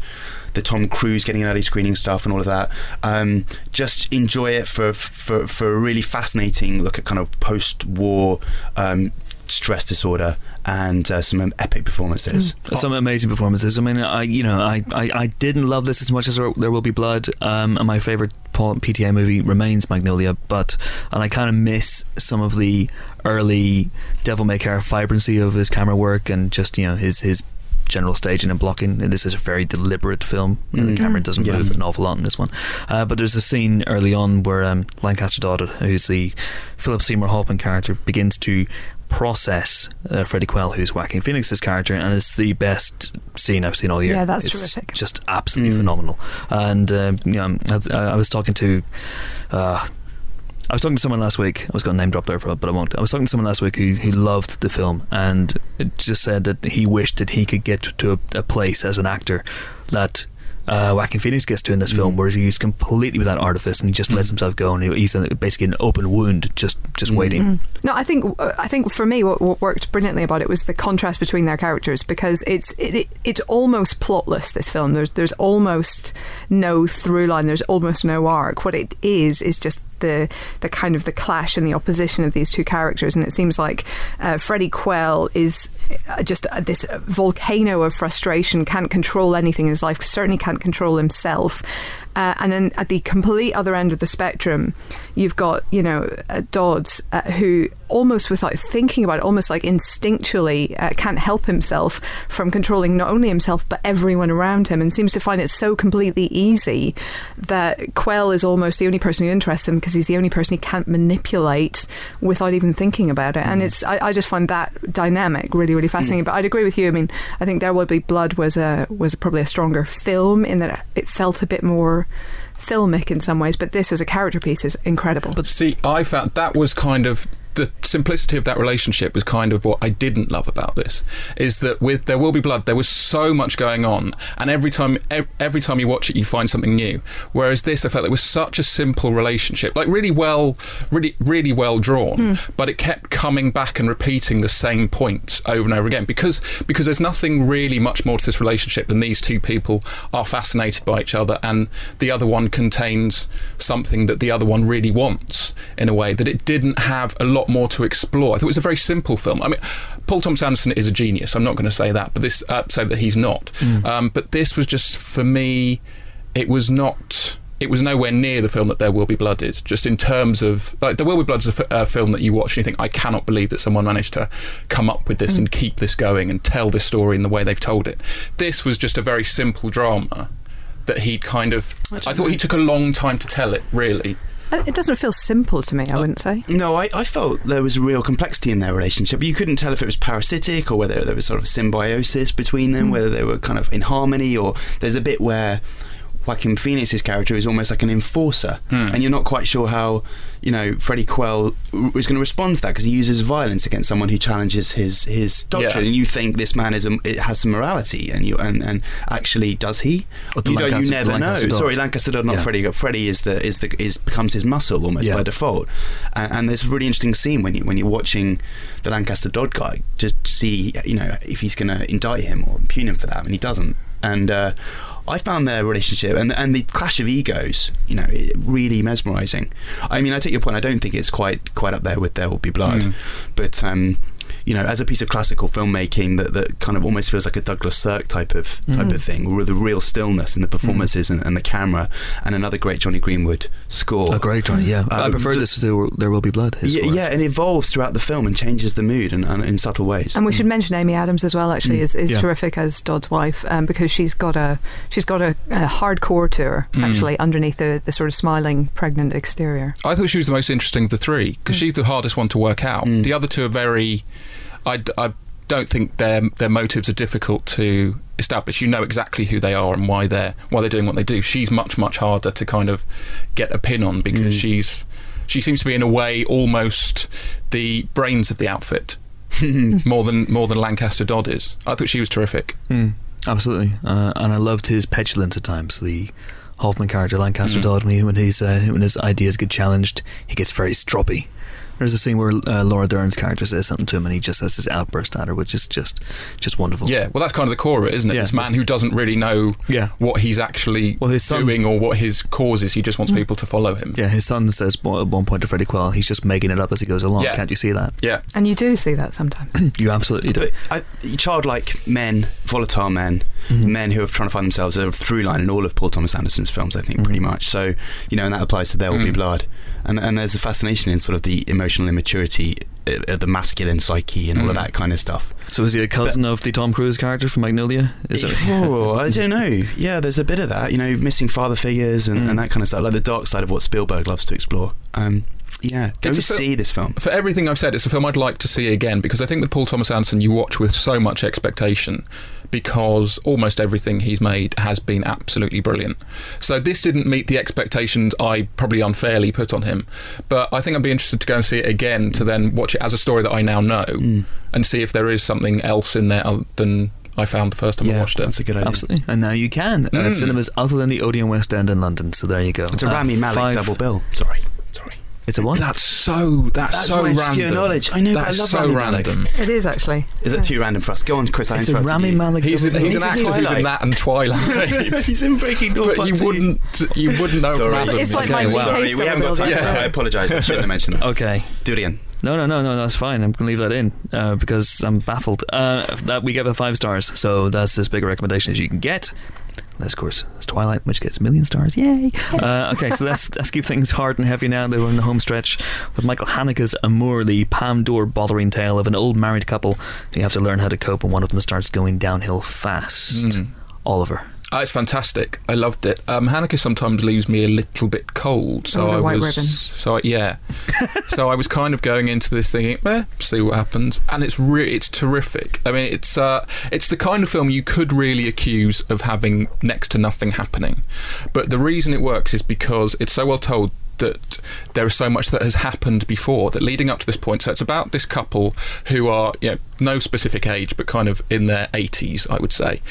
the Tom Cruise getting an early screening stuff, and all of that. Um, just enjoy it for for for a really fascinating look at kind of post-war um, stress disorder and uh, some epic performances. Some amazing performances. I mean, I you know, I, I, I didn't love this as much as There Will Be Blood. Um, and my favorite Paul PTA movie remains Magnolia, but and I kind of miss some of the early Devil May Care vibrancy of his camera work and just you know his his general staging and blocking. And this is a very deliberate film. Know, The Mm. camera doesn't Yeah. move an awful lot in this one. Uh, but there's a scene early on where um, Lancaster Dodd, who's the Philip Seymour Hoffman character, begins to process uh, Freddie Quell, who's Joaquin Phoenix's character, and it's the best scene I've seen all year. Yeah, that's it's terrific. Just absolutely phenomenal. And um, you know, I, I was talking to. Uh, I was talking to someone last week. I was going to name drop there, for, but I won't. I was talking to someone last week who, who loved the film and just said that he wished that he could get to a, a place as an actor that uh, Joaquin Phoenix gets to in this film, where he's completely without artifice and he just lets himself go, and he- he's basically an open wound, just just waiting. No, I think uh, I think for me, what, what worked brilliantly about it was the contrast between their characters because it's it, it, it's almost plotless. This film, there's there's almost no through line. There's almost no arc. What it is is just the the kind of the clash and the opposition of these two characters, and it seems like uh, Freddie Quell is uh, just uh, this volcano of frustration, can't control anything in his life, certainly can't control himself. Uh, and then at the complete other end of the spectrum, you've got you know uh, Dodds uh, who almost without thinking about it, almost like instinctually uh, can't help himself from controlling not only himself but everyone around him, and seems to find it so completely easy that Quell is almost the only person who interests him because he's the only person he can't manipulate without even thinking about it. And it's I, I just find that dynamic really really fascinating. But I'd agree with you. I mean, I think There Will Be Blood was a was probably a stronger film in that it felt a bit more filmic in some ways, but this as a character piece is incredible. But see, I found that was kind of the simplicity of that relationship was kind of what I didn't love about this. Is that with There Will Be Blood, there was so much going on, and every time every time you watch it, you find something new. Whereas this, I felt it was such a simple relationship, like really well, really really well drawn, hmm. but it kept coming back and repeating the same points over and over again because because there's nothing really much more to this relationship than these two people are fascinated by each other, and the other one contains something that the other one really wants in a way that it didn't have a lot more to explore. I thought it was a very simple film. I mean, Paul Thomas Anderson is a genius. I'm not going to say that, but this uh, say that he's not. Um, but this was just for me. It was not. It was nowhere near the film that There Will Be Blood is. Just in terms of like, There Will Be Blood is a f- a film that you watch and you think, I cannot believe that someone managed to come up with this and keep this going and tell this story in the way they've told it. This was just a very simple drama that he'd kind of. I thought he took a long time to tell it. Really. Uh, It doesn't feel simple to me, I uh, wouldn't say. No, I, I felt there was a real complexity in their relationship. You couldn't tell if it was parasitic or whether there was sort of symbiosis between them, mm. whether they were kind of in harmony, or there's a bit where Joaquin Phoenix's character is almost like an enforcer, hmm. and you're not quite sure how you know Freddie Quell is going to respond to that because he uses violence against someone who challenges his his doctrine, Yeah. and you think this man is a, it has some morality, and you and, and actually does he? Or the You, don't- Lancaster- never know. Dog. Sorry, Lancaster Dodd, not Yeah. Freddie. Freddie is the is the is becomes his muscle almost Yeah. by default, and, and there's a really interesting scene when you when you're watching the Lancaster Dodd guy to see you know if he's going to indict him or impugn him for that, and he doesn't. And uh, I found their relationship and and the clash of egos, you know, really mesmerising. I mean, I take your point. I don't think it's quite quite up there with There Will Be Blood, but. Um, you know, as a piece of classical filmmaking that, that kind of almost feels like a Douglas Sirk type of type of mm. thing, with the real stillness in the performances mm. and, and the camera, and another great Jonny Greenwood score. Oh, great, Jonny. Yeah, uh, I Um, prefer the- this to There Will- There Will Be Blood. his Yeah, score. yeah, and evolves throughout the film and changes the mood and, and in subtle ways. And we should mm. mention Amy Adams as well. Actually, is, is Yeah. terrific as Dodd's wife um, because she's got a she's got a, a hardcore to her actually underneath the, the sort of smiling pregnant exterior. I thought she was the most interesting of the three because she's the hardest one to work out. The other two are very. I, I don't think their their motives are difficult to establish. You know exactly who they are and why they're why they're doing what they do. She's much much harder to kind of get a pin on because she's she seems to be in a way almost the brains of the outfit more than more than Lancaster Dodd is. I thought she was terrific. Mm, absolutely, uh, and I loved his petulance at times. The Hoffman character, Lancaster Dodd, when, he, when his uh, when his ideas get challenged, he gets very stroppy. There's a scene where uh, Laura Dern's character says something to him, and he just has this outburst at her, which is just just wonderful. Yeah, well, that's kind of the core of it, isn't it? Yeah, this man who doesn't really know Yeah. what he's actually Well, his son's- doing or what his cause is. He just wants mm. people to follow him. Yeah, his son says bo- at one point to Freddie Quell, he's just making it up as he goes along. Yeah. Can't you see that? Yeah. And you do see that sometimes. You absolutely do. I, childlike men, volatile men, mm-hmm. men who are trying to find themselves are a through line in all of Paul Thomas Anderson's films, I think, pretty mm-hmm. much. So, you know, and that applies to There Will Be mm. Blood. And, and there's a fascination in sort of the emotional immaturity, uh, the masculine psyche, and all of that kind of stuff. So is he a cousin of the Tom Cruise character from Magnolia? Is it? Oh, I don't know. Yeah, there's a bit of that, you know, missing father figures and, Mm. and that kind of stuff, like the dark side of what Spielberg loves to explore. Um, Yeah, go It's see fil- this film. For everything I've said, it's a film I'd like to see again because I think that Paul Thomas Anderson you watch with so much expectation because almost everything he's made has been absolutely brilliant. So this didn't meet the expectations I probably unfairly put on him. But I think I'd be interested to go and see it again to then watch it as a story that I now know and see if there is something else in there than I found the first time I watched it. that's a good idea. Absolutely. And now you can. And it's Mm. cinemas other than the Odeon West End in London. So there you go. It's a Uh, Rami Malek five- double bill. Sorry, sorry. It's a what? That's so that's, That's so my obscure random. knowledge. I know, but I That's love so Rami Malek. random. It is actually. Is it too random for us? Go on, Chris. I It's a interrupted Rami. Malek He's, double an, he's an actor who's in that and Twilight. He's in Breaking Dawn. but you wouldn't you wouldn't know Sorry. from It's, it's like Okay, my wow. Sorry, we haven't got time. building. I apologise. I shouldn't have mentioned that. Okay. Do it again. No, no, no, no, that's fine. I'm going to leave that in uh, because I'm baffled. Uh, that we gave it five stars, so that's as big a recommendation as you can get. Unless, of course, it's Twilight, which gets a million stars. Yay! Uh, okay, so let's let's keep things hard and heavy now. They were in the home stretch with Michael Haneke's Amour, the Palme d'Or bothering tale of an old married couple who have to learn how to cope when one of them starts going downhill fast. Mm. Oliver. Oh, it's fantastic. I loved it. Um, Haneke sometimes leaves me a little bit cold, so I white was ribbon. so I, yeah. so I was kind of going into this thinking, eh, see what happens, and it's re- it's terrific. I mean, it's uh, it's the kind of film you could really accuse of having next to nothing happening, but the reason it works is because it's so well told that there is so much that has happened before that leading up to this point. So it's about this couple who are, you know, no specific age, but kind of in their 80s, I would say.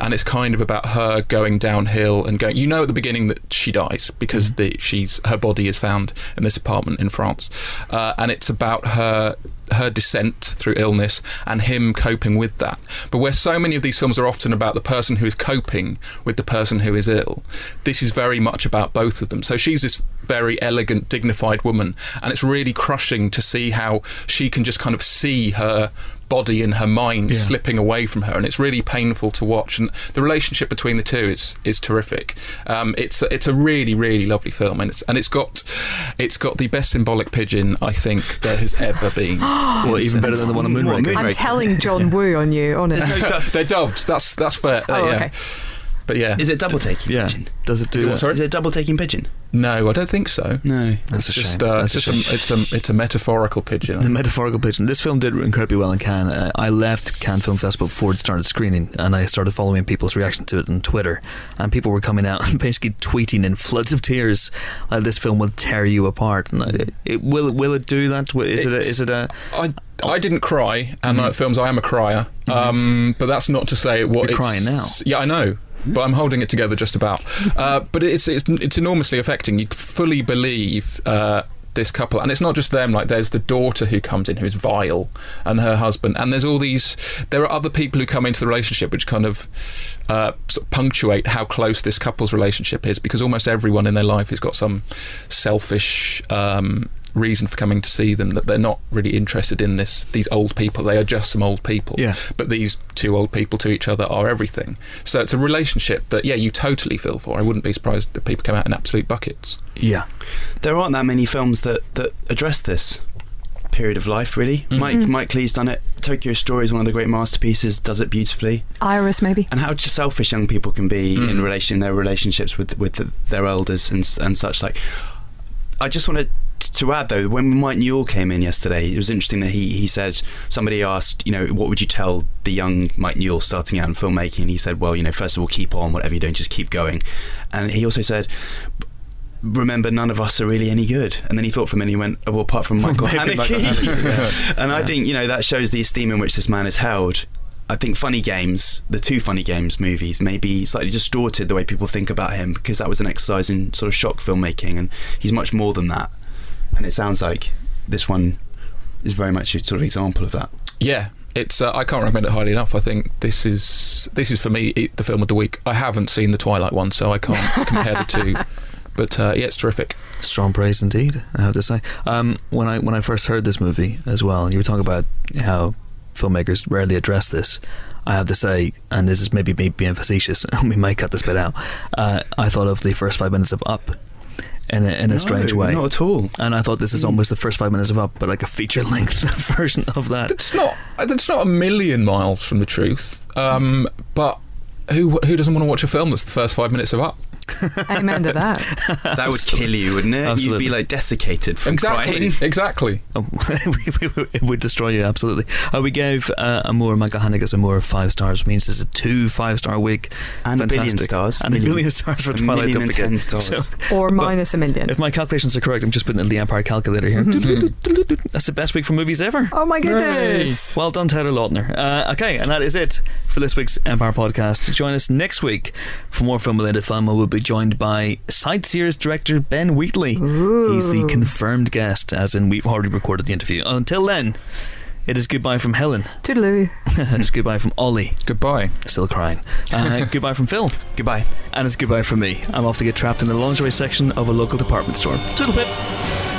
And it's kind of about her going downhill and going. You know, at the beginning that she dies because the, she's her body is found in this apartment in France, uh, and it's about her her descent through illness and him coping with that. But where so many of these films are often about the person who is coping with the person who is ill, this is very much about both of them. So she's this very elegant, dignified woman, and it's really crushing to see how she can just kind of see her body and her mind Yeah. slipping away from her, and it's really painful to watch. And the relationship between the two is is terrific. Um, it's it's a really really lovely film, and it's and it's got it's got the best symbolic pigeon I think there has ever been. Well, even better than the one on What, Moonraker. Moonraker? I'm telling John Woo on you, honest. They're doves. That's that's fair. Uh, Oh, yeah. okay. But yeah, Is it double taking Yeah. pigeon? Does it do Is it what, it? sorry? Is it double taking pigeon? no, I don't think so. No. That's a it's just shame. uh, That's it's a just a, it's a it's a metaphorical pigeon. The metaphorical pigeon. This film did incredibly well in Cannes. Uh, I left Cannes Film Festival before it started screening, and I started following people's reaction to it on Twitter. And people were coming out and basically tweeting in floods of tears, like "This film will tear you apart." And I- it, will will it do that? Is it a, It's- is it a I I didn't cry, and like films, I am a crier. Um, but that's not to say what You're it's, crying now. Yeah, I know. But I'm holding it together just about. Uh, but it's, it's it's enormously affecting. You fully believe uh, this couple, and it's not just them. Like there's the daughter who comes in who's vile, and her husband, and there's all these. There are other people who come into the relationship, which kind of, uh, sort of punctuate how close this couple's relationship is, because almost everyone in their life has got some selfish. Um, reason for coming to see them that they're not really interested in this these old people they are just some old people Yeah. but these two old people to each other are everything so it's a relationship that yeah you totally feel for i wouldn't be surprised if people come out in absolute buckets yeah? There aren't that many films that, that address this period of life, really. Mm. Mike Mike Lee's done it. Tokyo Story is one of the great masterpieces. Does it beautifully. Iris, maybe. And how selfish young people can be in Mm. relation their relationships with with the, their elders and and such. Like, I just wanted to add though, when Mike Newell came in yesterday, it was interesting that he he said somebody asked, you know, what would you tell the young Mike Newell starting out in filmmaking? And he said, well, you know, first of all, keep on whatever you're doing, just keep going. And he also said. Remember, none of us are really any good. And then he thought for a minute, he went, oh, well, apart from Michael Haneke. Michael Haneke, and I think, you know, that shows the esteem in which this man is held. I think Funny Games, the two Funny Games movies, maybe slightly distorted the way people think about him because that was an exercise in sort of shock filmmaking, and he's much more than that. And it sounds like this one is very much a sort of example of that. yeah it's uh, I can't recommend it highly enough. I think this is this is for me the film of the week. I haven't seen the Twilight one, so I can't compare the two. But uh, yeah, it's terrific. Strong praise indeed, I have to say. Um, when I when I first heard this movie as well, you were talking about how filmmakers rarely address this. I have to say, and this is maybe me being facetious, we might cut this bit out. Uh, I thought of the first five minutes of Up in a, in a strange way, Not at all. and I thought this is almost the first five minutes of Up, but like a feature length version of that. It's not that's not a million miles from the truth. Um, but who who doesn't want to watch a film that's the first five minutes of up? Amen to that. That would kill you, wouldn't it? Absolutely. You'd be like desiccated from Exactly. crying. Exactly. Oh, it would destroy you, absolutely. Uh, we gave uh, Amour, Michael Haneke's Amour, five stars, which means it's a two five star week. And a billion stars. And a billion stars for A Twilight, million don't and forget. ten stars. So, Or minus a million. if my calculations are correct, I'm just putting it in the Empire calculator here. That's the best week for movies ever. Oh my goodness. Well done, Taylor Lautner. Uh, okay, and that is it for this week's Empire podcast. Join us next week for more film related fun. We'll be joined by Sightseers director Ben Wheatley. He's the confirmed guest, as in we've already recorded the interview. Until then, it is goodbye from Helen. Toodaloo. it's goodbye from Ollie, Goodbye. still crying. Uh, goodbye from Phil. Goodbye. And it's goodbye from me. I'm off to get trapped in the lingerie section of a local department store. Toodle pip.